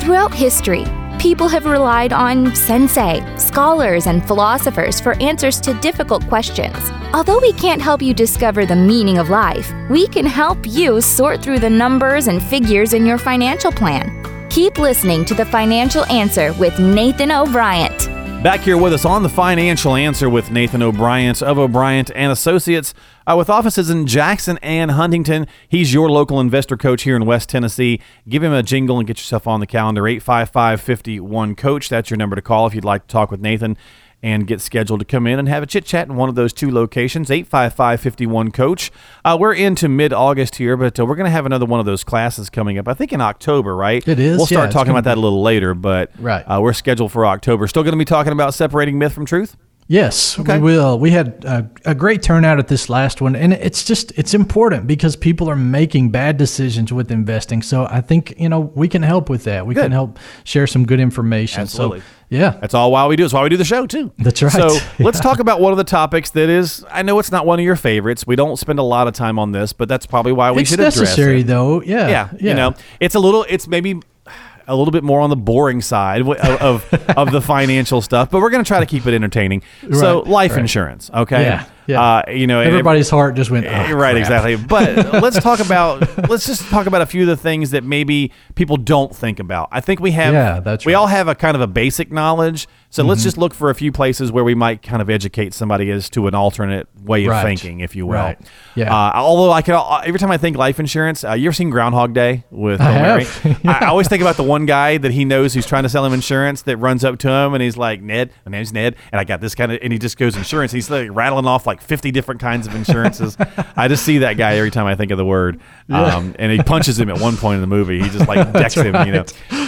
Throughout history, people have relied on sensei, scholars, and philosophers for answers to difficult questions. Although we can't help you discover the meaning of life, we can help you sort through the numbers and figures in your financial plan. Keep listening to The Financial Answer with Nathan O'Brien. Back here with us on the Financial Answer with Nathan O'Brien of O'Brien and Associates, uh, with offices in Jackson and Huntington. He's your local investor coach here in West Tennessee. Give him a jingle and get yourself on the calendar. 855 51 Coach. That's your number to call if you'd like to talk with Nathan and get scheduled to come in and have a chit chat in one of those two locations 855 51 coach uh, we're into mid-august here but uh, we're going to have another one of those classes coming up i think in october right? It is, we'll start yeah, talking about that a little later but Right. uh, we're scheduled for october. Still going to be talking about separating myth from truth Yes, Okay. we will. We had a, a great turnout at this last one, and it's just it's important because people are making bad decisions with investing. So I think you know we can help with that. We Good. can help share some good information. Absolutely. So yeah, That's all why we do. It's why we do the show too. That's right. [laughs] So Yeah. let's talk about one of the topics that is. I know it's not one of your favorites. We don't spend a lot of time on this, but that's probably why we it's should address necessary it. though. Yeah, Yeah, you know, it's a little. It's maybe a little bit more on the boring side of of, of the [laughs] financial stuff, but we're going to try to keep it entertaining. so life right. insurance, okay? Yeah, yeah. Uh, you know, Everybody's heart just went. "Oh, right, crap." exactly. But [laughs] let's talk about let's just talk about a few of the things that maybe people don't think about. I think we have Yeah, that's we right. Mm-hmm. all have a kind of a basic knowledge. So let's just look for a few places where we might kind of educate somebody as to an alternate way of Right. thinking, if you will. Right. Yeah. Uh, although I can every time I think life insurance, uh, you ever seen Groundhog Day with I have. [laughs] I, I always think about the one guy that he knows who's trying to sell him insurance that runs up to him and he's like, Ned, my name's Ned, and I got this kind of, and he just goes insurance. He's like rattling off like 50 different kinds of insurances. I just see that guy every time I think of the word. [laughs] Um, and he punches him at one point in the movie. He just like [laughs] decks him, you know.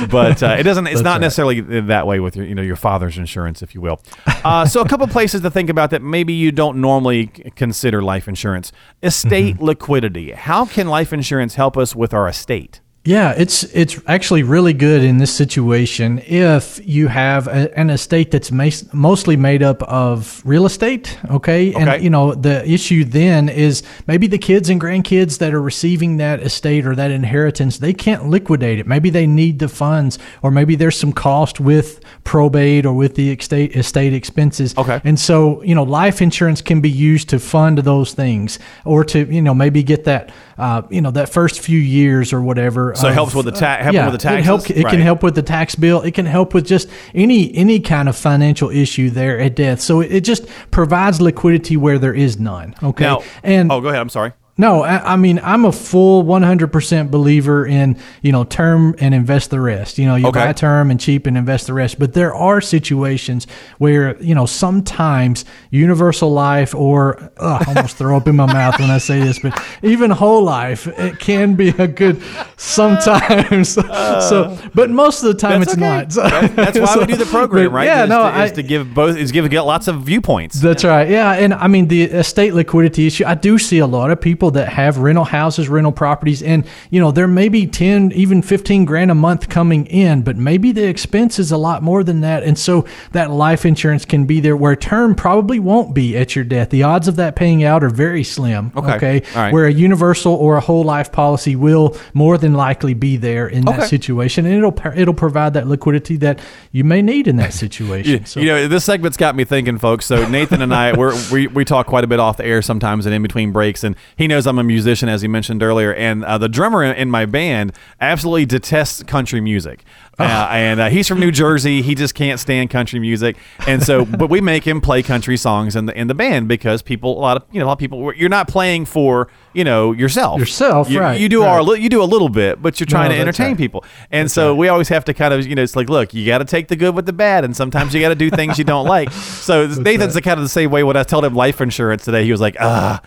But uh, it doesn't, it's That's not right. necessarily that way with your, you know, your father's insurance, if you will. Uh, so a couple places to think about that maybe you don't normally consider life insurance. Estate Mm-hmm. liquidity. How can life insurance help us with our estate? Yeah, it's it's actually really good in this situation if you have a, an estate that's mas- mostly made up of real estate. Okay? Okay. and you know the issue then is maybe the kids and grandkids that are receiving that estate or that inheritance they can't liquidate it. Maybe they need the funds, or maybe there's some cost with probate or with the estate estate expenses. Okay. and so you know life insurance can be used to fund those things, or to you know maybe get that uh, you know that first few years or whatever. So it helps with the ta- help yeah, with the It, help, it Right. can help with the tax bill. It can help with just any any kind of financial issue there at death. So it, it just provides liquidity where there is none. Okay, Now, and oh, go ahead. I'm sorry. No, I, I mean I'm a full 100% believer in you know term and invest the rest. You know, you Okay. buy term and cheap and invest the rest. But there are situations where you know sometimes universal life or ugh, I almost throw up in my mouth when I say this, but even whole life it can be a good sometimes. [laughs] so, but most of the time it's okay. not. So- That- that's why we do the [laughs] program, but right? Yeah, is no, to, is I, to give both is give lots of viewpoints. that's right. Yeah, and I mean the estate liquidity issue. I do see a lot of people that have rental houses, rental properties, and you know there may be ten, even fifteen grand a month coming in, but maybe the expense is a lot more than that, and so that life insurance can be there where term probably won't be at your death. The odds of that paying out are very slim. Okay. Okay. Right. Where a universal or a whole life policy will more than likely be there in Okay. that situation, and it'll it'll provide that liquidity that you may need in that [laughs] situation. You, So- you know, this segment's got me thinking, folks. So Nathan and I, we're, we we talk quite a bit off the air sometimes and in between breaks, and he knows I'm a musician, as he mentioned earlier, and uh, the drummer in, in my band absolutely detests country music. [laughs] Uh, and uh, he's from New Jersey. He just can't stand country music, and so, [laughs] but we make him play country songs in the in the band because people, a lot of you know, a lot of people, you're not playing for you know yourself, Yourself, You, right, You do right. our you do a little bit, but you're trying No, to entertain right. people, and so we always have to kind of you know, it's like, look, you got to take the good with the bad, and sometimes you got to do things you don't like. [laughs] So Nathan's the kind of the same way. When I told him life insurance today, he was like, ah.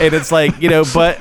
And it's like you know, but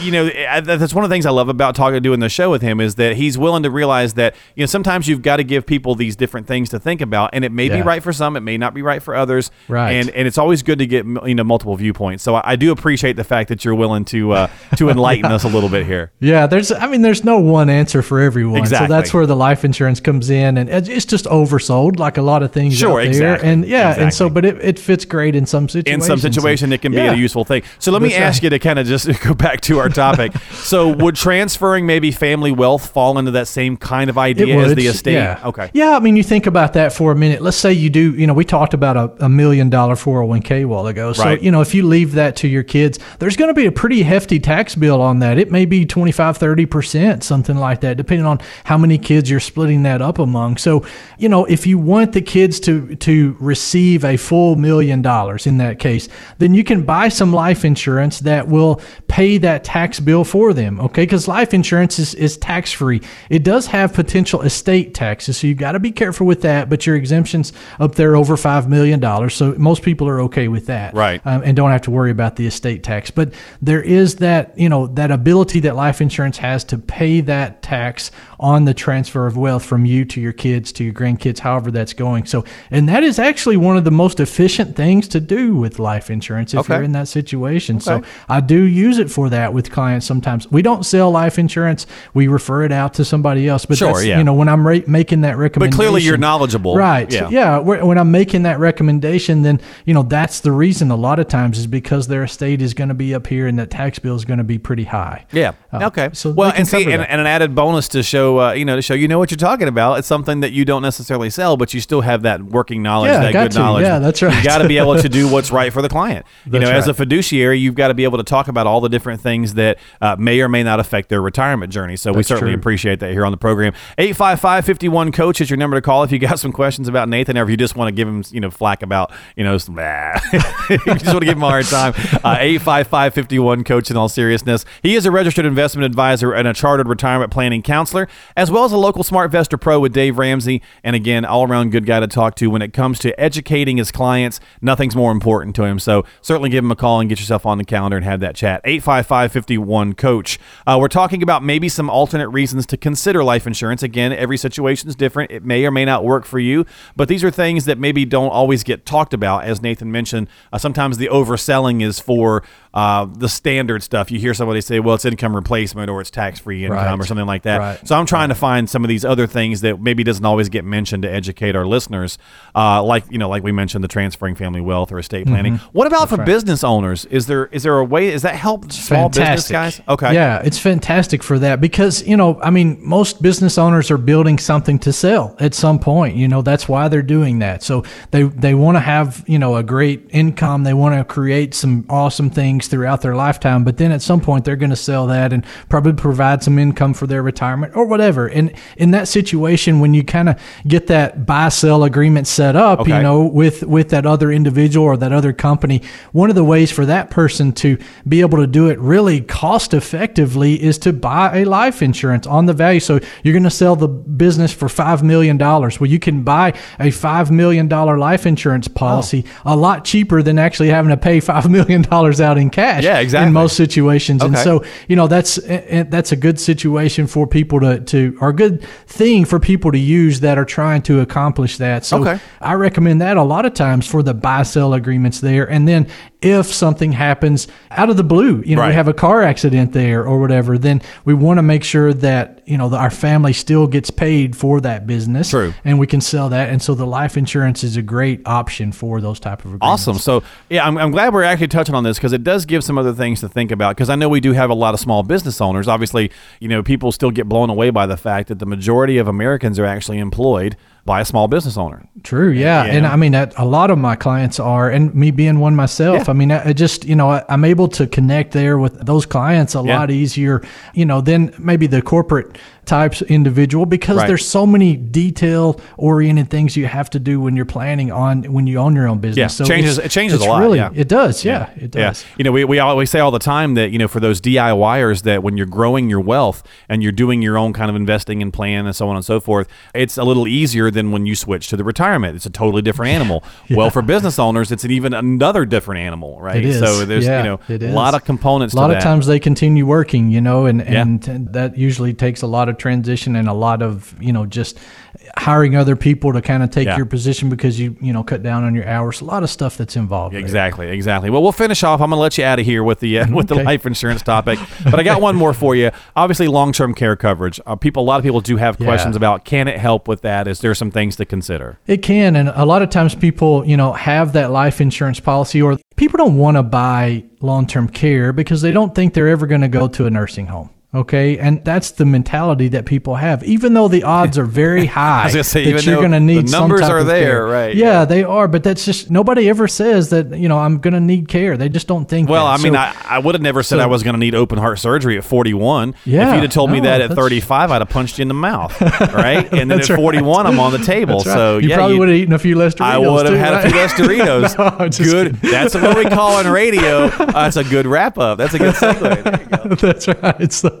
you know, I- that's one of the things I love about talking, doing the show with him is that he's willing to realize that you know sometimes you've got to give people these different things to think about, and it may be right for some, it may not be right for others, Right. And and it's always good to get you know multiple viewpoints. So I, I do appreciate the fact that you're willing to uh, to enlighten us a little bit here. [laughs] Yeah, there's. I mean, there's no one answer for everyone. Exactly. So that's where the life insurance comes in, and it's just oversold, like a lot of things Sure, out there. exactly, And yeah, and so, but it, it fits great in some situations. in some situation it can be Yeah. a useful thing. So let me That's ask right. you to kind of just [laughs] go back to our topic. [laughs] so would transferring maybe family wealth fall into that same kind of idea as the estate? Yeah. Okay. Yeah, I mean, you think about that for a minute. Let's say you do, you know, we talked about a, a million dollar 401k a while ago. So, Right. you know, if you leave that to your kids, there's going to be a pretty hefty tax bill on that. It may be 25, 30%, something like that, depending on how many kids you're splitting that up among. So, you know, if you want the kids to, to receive a full million dollars in that case, then you can buy some life insurance that will pay that tax bill for them. Okay. Because life insurance is, is tax free. It does have potential estate taxes. So you've got to be careful with that. But your exemptions up there over $5 million. So most people are okay with that. Right. Um, and don't have to worry about the estate tax. But there is that, you know, that ability that life insurance has to pay that tax on the transfer of wealth from you to your kids, to your grandkids, however that's going. So, and that is actually one of the most efficient things to do with life insurance if Okay. you're in that situation. So I do use it for that with clients sometimes. We don't sell life insurance. We refer it out to somebody else. But Sure, that's, yeah. you know, when I'm ra- making that recommendation, But clearly you're knowledgeable. Right. Yeah. Yeah. When I'm making that recommendation, then, you know, that's the reason a lot of times is because their estate is going to be up here and that tax bill is going to be pretty high. Yeah. Uh, okay. so well, and see, and, and an added bonus to show, uh, you know, to show you know what you're talking about. It's something that you don't necessarily sell, but you still have that working knowledge, Yeah, that good to. knowledge. Yeah, that's right. You right. got to be able to do what's right for the client. you know, That's as a fiduciary, you've got to be able to talk about all the different things that uh, may or may not affect their retirement journey. So we certainly true. appreciate that here on the program. 855-51 coach is your number to call if you got some questions about Nathan, or if you just want to give him, you know, flack about, you know, some, [laughs] you just want to give him a hard time. Uh, 855-51 coach in all seriousness. He is a registered investment advisor and a chartered retirement planning counselor, as well as a local SmartVestor Pro with Dave Ramsey. And again, all around good guy to talk to when it comes to educating his clients. Nothing's more important to him. So certainly give him a call and get yourself on the calendar and have that chat. 855-51 coach. Uh, we're talking about maybe some alternate reasons to consider life insurance. Again, every situation is different. It may or may not work for you, but these are things that maybe don't always get talked about. As Nathan mentioned, uh, sometimes the overselling is for uh, the standard stuff. You hear somebody say, well, it's income replacement or it's tax-free income Right. or something like that. Right. So I'm trying to find some of these other things that maybe doesn't always get mentioned to educate our listeners, uh, like you know, like we mentioned, the transferring family wealth or estate planning. What about for right. business owners? Is there is there a way? Is that help small business guys? Okay, Yeah, it's fantastic for that because, you know, I mean, most business owners are building something to sell at some point. You know, that's why they're doing that. So they they want to have, you know, a great income. They want to create some awesome things throughout their lifetime, but then at some point they're going to sell that and probably provide some income for their retirement or whatever. And in that situation when you kind of get that buy sell agreement set up, Okay. you know, with with that other individual or that other company, one of the ways for that person to be able to do it really cost effectively is to buy a life insurance on the value. So you're going to sell the business for five million dollars. Well, you can buy a five million dollar life insurance oh. policy Oh. a lot cheaper than actually having to pay five [laughs] million dollars out in cash. Yeah, exactly. In most situations, and so you know that's eh, eh, that's a good situation for people to to or a good thing for people to use that are trying to accomplish that. So Okay. I recommend that a lot of times for the buy sell agreements there. And then if something happens out of the blue, you know, Right. we have a car accident there or whatever, then we want to make sure that, you know, that our family still gets paid for that business. True. And we can sell that. And so the life insurance is a great option for those type of agreements. Awesome. So, yeah, I'm, I'm glad we're actually touching on this because it does give some other things to think about. Because I know we do have a lot of small business owners. Obviously, you know, people still get blown away by the fact that the majority of Americans are actually employed by a small business owner. True, yeah. Yeah. And I mean, that, a lot of my clients are, and me being one myself, Yeah. I mean, I, I just, you know, I, I'm able to connect there with those clients a Yeah. lot easier, you know, than maybe the corporate types individual because Right. there's so many detail oriented things you have to do when you're planning on when you own your own business. Yeah, so changes- it changes a lot, Really, yeah. it does. Yeah, it does. Yeah. You know, we, we always say all the time that, you know, for those DIYers that when you're growing your wealth and you're doing your own kind of investing and plan and so on and so forth, it's a little easier than when you switch to the retirement. It's a totally different [laughs] animal. Well, for business owners, it's an even another different animal, right? It is. So there's, Yeah, you know, a lot of components a lot of times they continue working, you know, and, Yeah. and, and that usually takes a lot of transition and a lot of, you know, just hiring other people to kind of take Yeah. your position because you, you know, cut down on your hours. A lot of stuff that's involved. there. Exactly, exactly. Well, we'll finish off. I'm gonna let you out of here with the uh, with the life insurance [laughs] topic, but I got one more for you. Obviously, long term care coverage. Uh, people, a lot of people do have Yeah. questions about can it help with that? Is there some things to consider? It can, and a lot of times people, you know, have that life insurance policy, or people don't want to buy long-term care because they don't think they're ever going to go to a nursing home. Okay, and that's the mentality that people have, even though the odds are very [laughs] high say, that you're going to need the some numbers type are of there, care. right, Yeah, yeah. they are, but that's just nobody ever says that you know I'm going to need care. They just don't think. Well, that. I mean, So- I, I would have never said so- I was going to need open heart surgery at 41. Yeah, if you'd have told me that at 35, I'd have punched you in the mouth, [laughs] right? And then at right. 41, I'm on the table. Right. So you yeah, probably would have eaten a few less Doritos. I would have had right? a few less Doritos. [laughs] No, good. That's what we call on radio. Uh, that's a good wrap up. That's a good segue. There you go. That's right. So,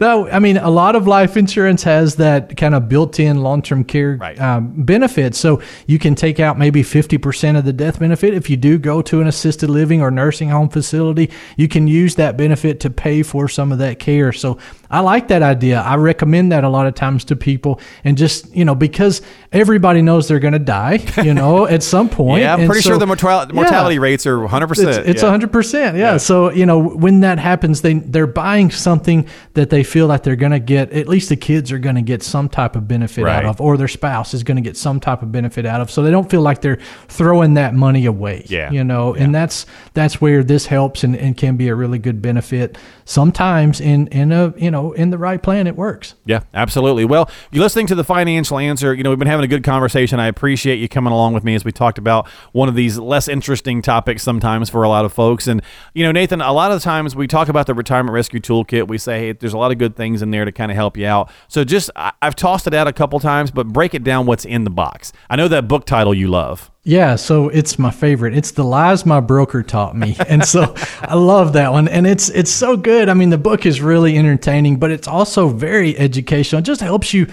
no, I mean, a lot of life insurance has that kind of built-in long-term care Right. um, benefit. So you can take out maybe fifty percent of the death benefit if you do go to an assisted living or nursing home facility. You can use that benefit to pay for some of that care. So I like that idea. I recommend that a lot of times to people, and just you know because everybody knows they're going to die, you [laughs] know, at some point. Yeah, I'm And pretty so- sure the mortal- Yeah. mortality rates are 100%. It's, it's yeah. 100%. Yeah. So, you know, when that happens, they, they're buying something that they feel that they're going to get, at least the kids are going to get some type of benefit Right. out of, or their spouse is going to get some type of benefit out of. So they don't feel like they're throwing that money away. Yeah. You know, and that's, that's where this helps and, and can be a really good benefit. Sometimes in, in a, you know, in the right plan, it works. Yeah, absolutely. Well, you're listening to the financial answer. You know, we've been having a good conversation. I appreciate you coming along with me as we talked about one of these less interesting topics sometimes for a lot of folks. And, you know, Nathan, a lot of times we talk about the retirement rescue toolkit. We say, hey, there's a lot of good things in there to kind of help you out. So just, I- I've tossed it out a couple times, but break it down what's in the box. I know that book title you love. Yeah, so it's my favorite. It's the lies my broker taught me, [laughs] and so I love that one. And it's it's so good. I mean, the book is really entertaining, but it's also very educational. It just helps you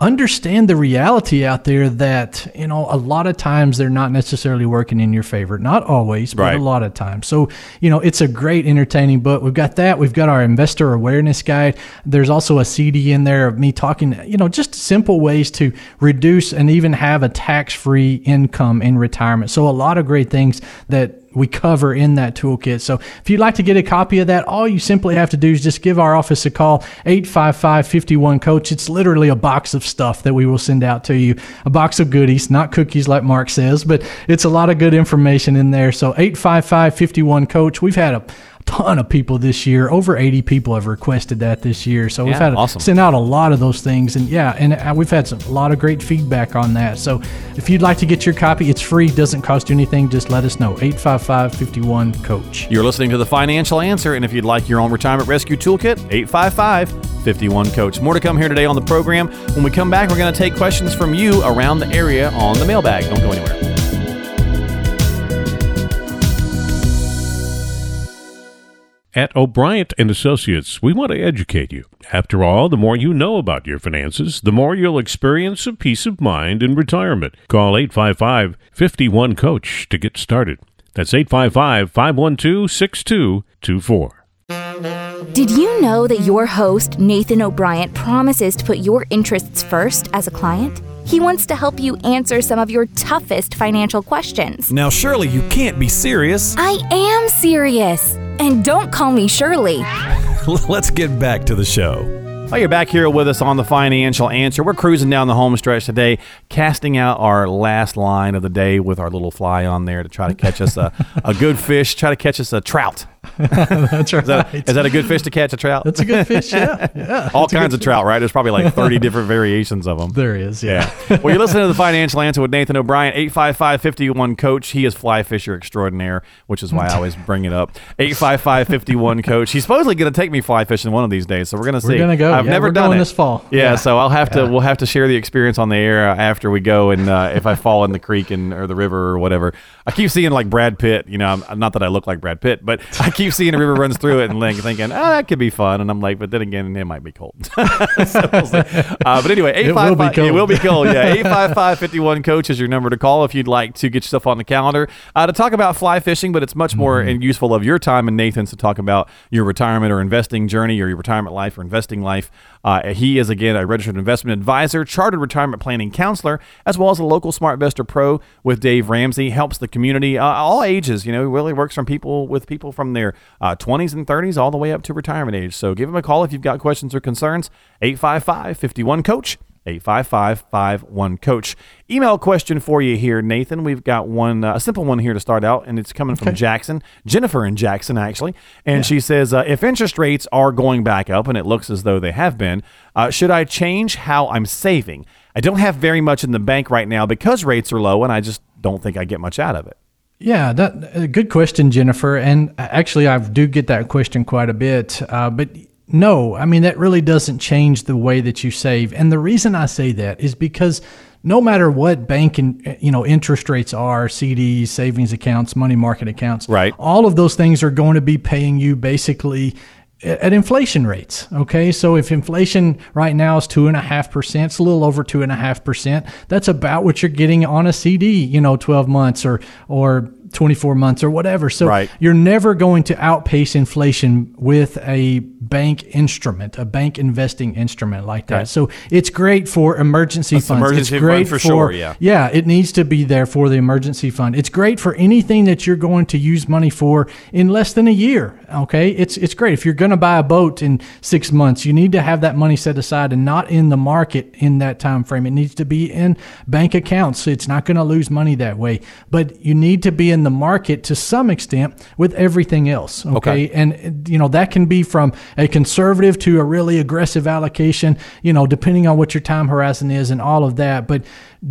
understand the reality out there that you know a lot of times they're not necessarily working in your favor. Not always, but Right. a lot of times. So you know, it's a great entertaining book. We've got that. We've got our investor awareness guide. There's also a CD in there of me talking. You know, just simple ways to reduce and even have a tax-free income in retirement. So a lot of great things that we cover in that toolkit. So if you'd like to get a copy of that, all you simply have to do is just give our office a call, 855-51-COACH. It's literally a box of stuff that we will send out to you, a box of goodies, not cookies like Mark says, but it's a lot of good information in there. So 855-51-COACH. We've had a ton of people this year. Over 80 people have requested that this year. So we've had awesome. sent out a lot of those things. And yeah, and uh, we've had some, a lot of great feedback on that. So if you'd like to get your copy, it's free, doesn't cost you anything. Just let us know. 855-51-COACH. You're listening to The Financial Answer, and if you'd like your own retirement rescue toolkit, 855 51 Coach. More to come here today on the program. When we come back, we're going to take questions from you around the area on the mailbag. Don't go anywhere. At O'Brien and Associates, we want to educate you. After all, the more you know about your finances, the more you'll experience a peace of mind in retirement. Call 855-51-COACH to get started. That's 855-512-6224. Did you know that your host, Nathan O'Brien, promises to put your interests first as a client? He wants to help you answer some of your toughest financial questions. Now, surely you can't be serious. I am serious. And don't call me Shirley. [laughs] Let's get back to the show. Well, you're back here with us on the Financial Answer. We're cruising down the home stretch today, casting out our last line of the day with our little fly on there to try to catch us a, [laughs] a good fish, try to catch us a trout. [laughs] That's right. Is that, is that a good fish to catch a trout? That's a good fish. Yeah, [laughs] yeah. All That's kinds of trout, right? There's probably like 30 [laughs] different variations of them. There is. Yeah. Yeah. well, you're listening to the Financial Answer with Nathan O'Brien, 855 51 Coach. He is fly fisher extraordinaire, which is why I always bring it up. 855 51 Coach. He's supposedly going to take me fly fishing one of these days, so we're going to see. We're gonna go. I've Yeah, never done going it this fall. Yeah, Yeah. so I'll have to. We'll have to share the experience on the air uh, after we go, and uh, if I fall in the creek and or the river or whatever. I keep seeing like Brad Pitt. You know, I'm, not that I look like Brad Pitt, but I keep seeing a river runs through it and like thinking, oh, that could be fun. And I'm like, but then again, it might be cold. [laughs] So we'll uh, but anyway, It will be 855 It will be cold. Yeah, [laughs] 855 51 coach is your number to call if you'd like to get yourself on the calendar uh, to talk about fly fishing, but it's much more Mm-hmm. and useful of your time and Nathan's to talk about your retirement or investing journey or your retirement life or investing life. Uh, he is, again, a registered investment advisor, chartered retirement planning counselor, as well as a local SmartVestor Pro with Dave Ramsey. Helps the community, uh, all ages. You know, he really works from people with people from their uh, 20s and 30s all the way up to retirement age. So give him a call if you've got questions or concerns. 855 51 Coach. 855 coach email question for you here nathan. We've got one uh, a simple one here to start out and it's coming from jackson jennifer in jackson actually. And she says uh, if interest rates are going back up and it looks as though they have been uh, should i change how i'm saving? I don't have very much in the bank right now because rates are low and i just don't think i get much out of it. Yeah, that a good question, Jennifer. And actually, I do get that question quite a bit. Uh, but no, I mean that really doesn't change the way that you save. And the reason I say that is because no matter what bank and you know interest rates are, CDs, savings accounts, money market accounts, Right. all of those things are going to be paying you basically at inflation rates. Okay. So if inflation right now is two and a half percent, it's a little over two and a half percent. That's about what you're getting on a CD, you know, 12 months or, or 24 months or whatever. So Right. you're never going to outpace inflation with a bank instrument, a bank investing instrument like that. So it's great for emergency That's funds. emergency it's fund great for sure, yeah. yeah, it needs to be there for the emergency fund. It's great for anything that you're going to use money for in less than a year. Okay, it's it's great if you're going to buy a boat in six months. You need to have that money set aside and not in the market in that time frame. It needs to be in bank accounts. So it's not going to lose money that way. But you need to be in the market to some extent with everything else. Okay, Okay. and you know that can be from a conservative to a really aggressive allocation you know depending on what your time horizon is and all of that but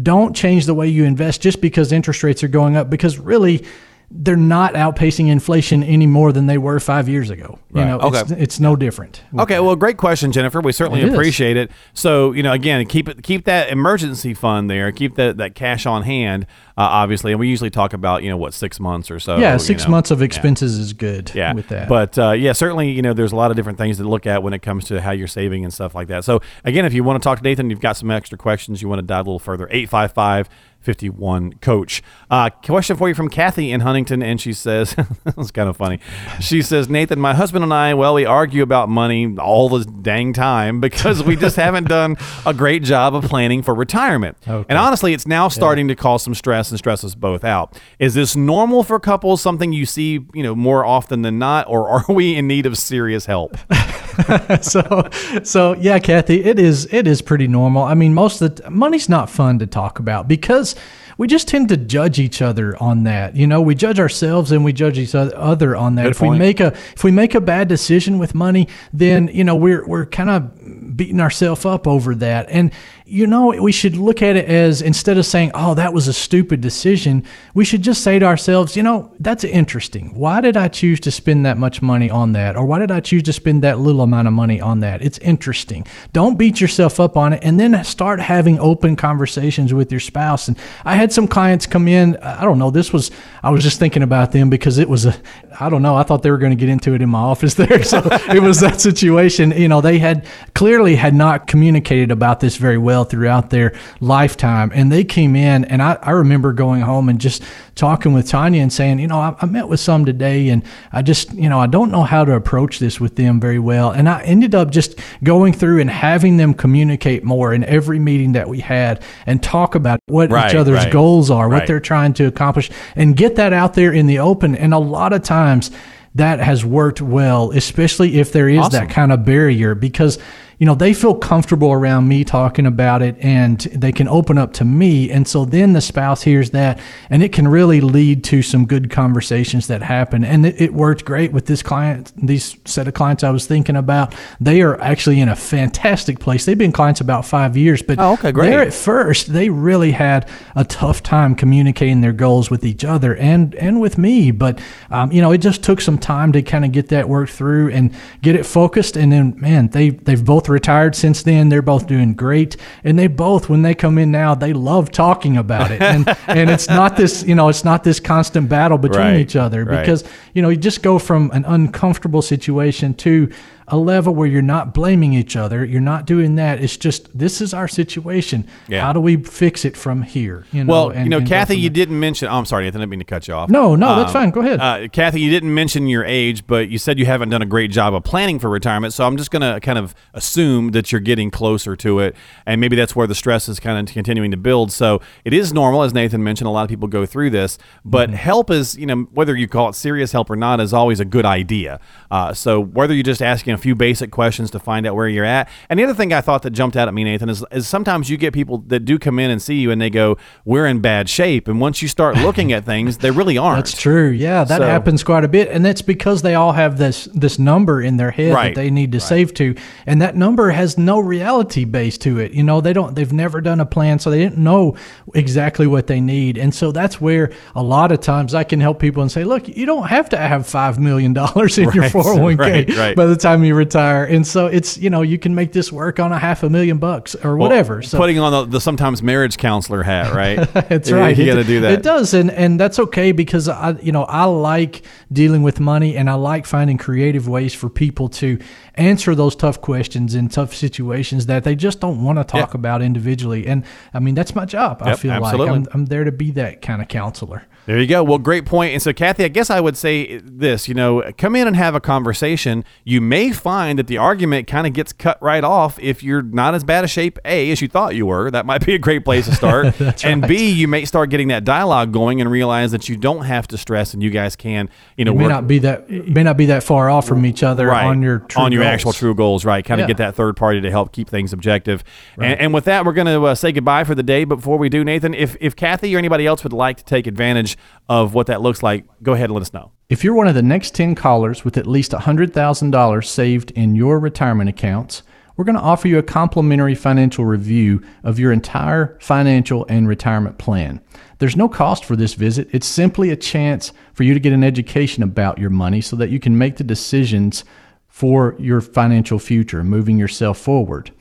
don't change the way you invest just because interest rates are going up because really they're not outpacing inflation any more than they were five years ago you know Okay. it's, it's no different Okay, well, great question, Jennifer. We certainly It is. appreciate it. So, you know, again, keep it, keep that emergency fund there, keep that, that cash on hand, uh, obviously. And we usually talk about, you know, what six months or so. yeah you six know. months of Yeah. expenses is good Yeah, with that But uh, yeah, certainly, you know, there's a lot of different things to look at when it comes to how you're saving and stuff like that. So again, if you want to talk to Nathan, you've got some extra questions, you want to dive a little further, 855 51 coach. Uh, question for you from Kathy in Huntington. And she says, it's kind of funny. She says, Nathan, my husband and I, well, we argue about money all the dang time [laughs] because we just haven't done a great job of planning for retirement. Okay. And honestly, it's now starting to cause some stress and stress us both out. Is this normal for couples? Something you see, you know, more often than not, or are we in need of serious help? [laughs] [laughs] so so yeah kathy it is it is pretty normal. I mean most of the money's not fun to talk about because we just tend to judge each other on that. You know we judge ourselves and we judge each other on that. Good if point. we make a if we make a bad decision with money then you know we're we're kind of beating ourselves up over that. And you know we should look at it as instead of saying oh that was a stupid decision we should just say to ourselves you know that's interesting. Why did i choose to spend that much money on that? Or why did i choose to spend that little amount of money on that? It's interesting. Don't beat yourself up on it and then start having open conversations with your spouse. And i had some clients come in i don't know this was i was just thinking about them because it was a i don't know i thought they were going to get into it in my office [laughs] there so it was that situation. You know they had clearly had not communicated about this very well throughout their lifetime. And they came in and i, I remember going home and just talking with tanya and saying you know I, I met with some today and i just you know i don't know how to approach this with them very well. And i ended up just going through and having them communicate more in every meeting that we had and talk about what Right, each other's right, goals are what they're trying to accomplish and get that out there in the open. And a lot of times that has worked well especially if there is Awesome. that kind of barrier because you know, they feel comfortable around me talking about it and they can open up to me. And so then the spouse hears that and it can really lead to some good conversations that happen. And it, it worked great with this client, these set of clients I was thinking about. They are actually in a fantastic place. They've been clients about five years, but Oh, okay, great. there at first they really had a tough time communicating their goals with each other and and with me but um, you know it just took some time to kind of get that worked through and get it focused and then man they they've both retired since then. They're both doing great. And they both when they come in now they love talking about it. And [laughs] and it's not this you know it's not this constant battle between Right, each other right. because you know you just go from an uncomfortable situation to a level where you're not blaming each other you're not doing that it's just this is our situation Yeah. how do we fix it from here you know Well, and- you know, Kathy, you didn't mention. Oh, I'm sorry, Nathan. I didn't mean to cut you off. No, no, that's fine. Go ahead. Uh, Kathy, you didn't mention your age, but you said you haven't done a great job of planning for retirement. So I'm just going to kind of assume that you're getting closer to it, and maybe that's where the stress is kind of continuing to build. So it is normal, as Nathan mentioned. A lot of people go through this, but Mm-hmm. help is, you know, whether you call it serious help or not, is always a good idea. Uh, so whether you're just asking a few basic questions to find out where you're at, and the other thing I thought that jumped out at me, Nathan, is, is sometimes you get people that do come in and see you and they go, "We're in bad shape," and once you start looking at things, they really [laughs] aren't. That's true. Yeah, that So- happens quite a bit, and that's because they all have this this number in their head Right, that they need to save to, and that number has no reality base to it. You know, they don't. They've never done a plan, so they didn't know exactly what they need, and so that's where a lot of times I can help people and say, look, you don't have to have five million dollars in your [laughs] Right, four hundred one k [laughs] right, right. by the time you retire, and so it's you know you can make this work on a half a million bucks or Well, whatever. So putting on the, the sometimes marriage counselor hat, right? [laughs] That's You- right. You got to do that. It does, and and that's okay because I, you know, I like dealing with money, and I like finding creative ways for people to answer those tough questions in tough situations that they just don't want to talk Yeah. about individually. And I mean, that's my job. I feel absolutely. like I'm, I'm there to be that kind of counselor. There you go. Well, great point. And so, Kathy, I guess I would say this: you know, come in and have a conversation. You may find that the argument kind of gets cut right off if you're not as bad a shape a as you thought you were. That might be a great place to start. [laughs] and b, you may start getting that dialogue going and realize that you don't have to stress, and you guys can, you know, It may work not be that may not be that far off from each other right on your true on your goals. actual true goals, right? Kind of Yeah. get that third party to help keep things objective. And, and with that, we're going to uh, say goodbye for the day. But before we do, Nathan, if if Kathy or anybody else would like to take advantage of what that looks like, go ahead and let us know. If you're one of the next 10 callers with at least $100,000 saved in your retirement accounts, we're going to offer you a complimentary financial review of your entire financial and retirement plan. There's no cost for this visit. It's simply a chance for you to get an education about your money so that you can make the decisions for your financial future, moving yourself forward.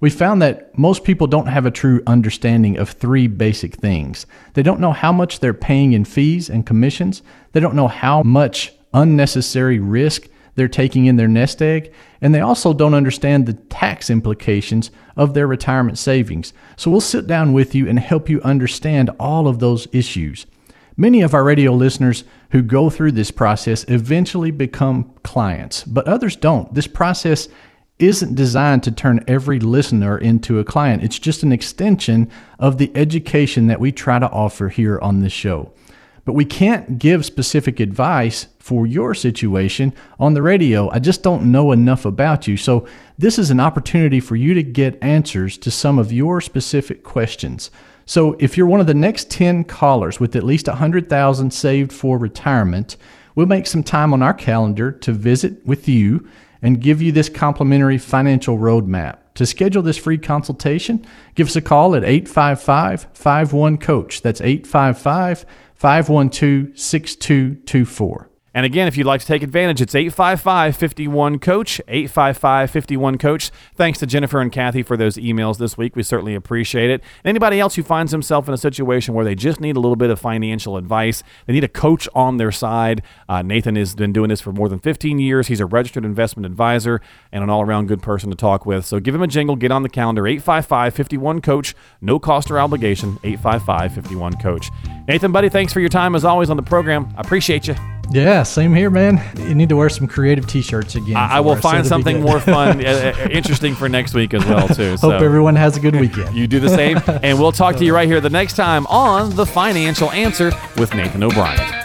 We found that most people don't have a true understanding of three basic things. They don't know how much they're paying in fees and commissions, they don't know how much unnecessary risk they're taking in their nest egg, and they also don't understand the tax implications of their retirement savings. So we'll sit down with you and help you understand all of those issues. Many of our radio listeners who go through this process eventually become clients, but others don't. This process isn't designed to turn every listener into a client. It's just an extension of the education that we try to offer here on this show. But we can't give specific advice for your situation on the radio. I just don't know enough about you. So, this is an opportunity for you to get answers to some of your specific questions. So, if you're one of the next 10 callers with at least 100,000 saved for retirement, we'll make some time on our calendar to visit with you and give you this complimentary financial roadmap. To schedule this free consultation, give us a call at 855 51 Coach. That's 855 512 6224. And again, if you'd like to take advantage, it's 855 51 Coach, 855 51 Coach. Thanks to Jennifer and Kathy for those emails this week. We certainly appreciate it. And anybody else who finds himself in a situation where they just need a little bit of financial advice, they need a coach on their side. Uh, Nathan has been doing this for more than 15 years. He's a registered investment advisor and an all around good person to talk with. So give him a jingle, get on the calendar, 855 51 Coach. No cost or obligation, 855 51 Coach. Nathan, buddy, thanks for your time as always on the program. I appreciate you. Yeah, same here, man. You need to wear some creative T-shirts again. I, I will us, find it'll something more [laughs] fun, uh, uh, interesting for next week as well, too. So Hope everyone has a good [laughs] weekend. you do the same, [laughs] and we'll talk to you right here the next time on the Financial Answer with Nathan O'Brien.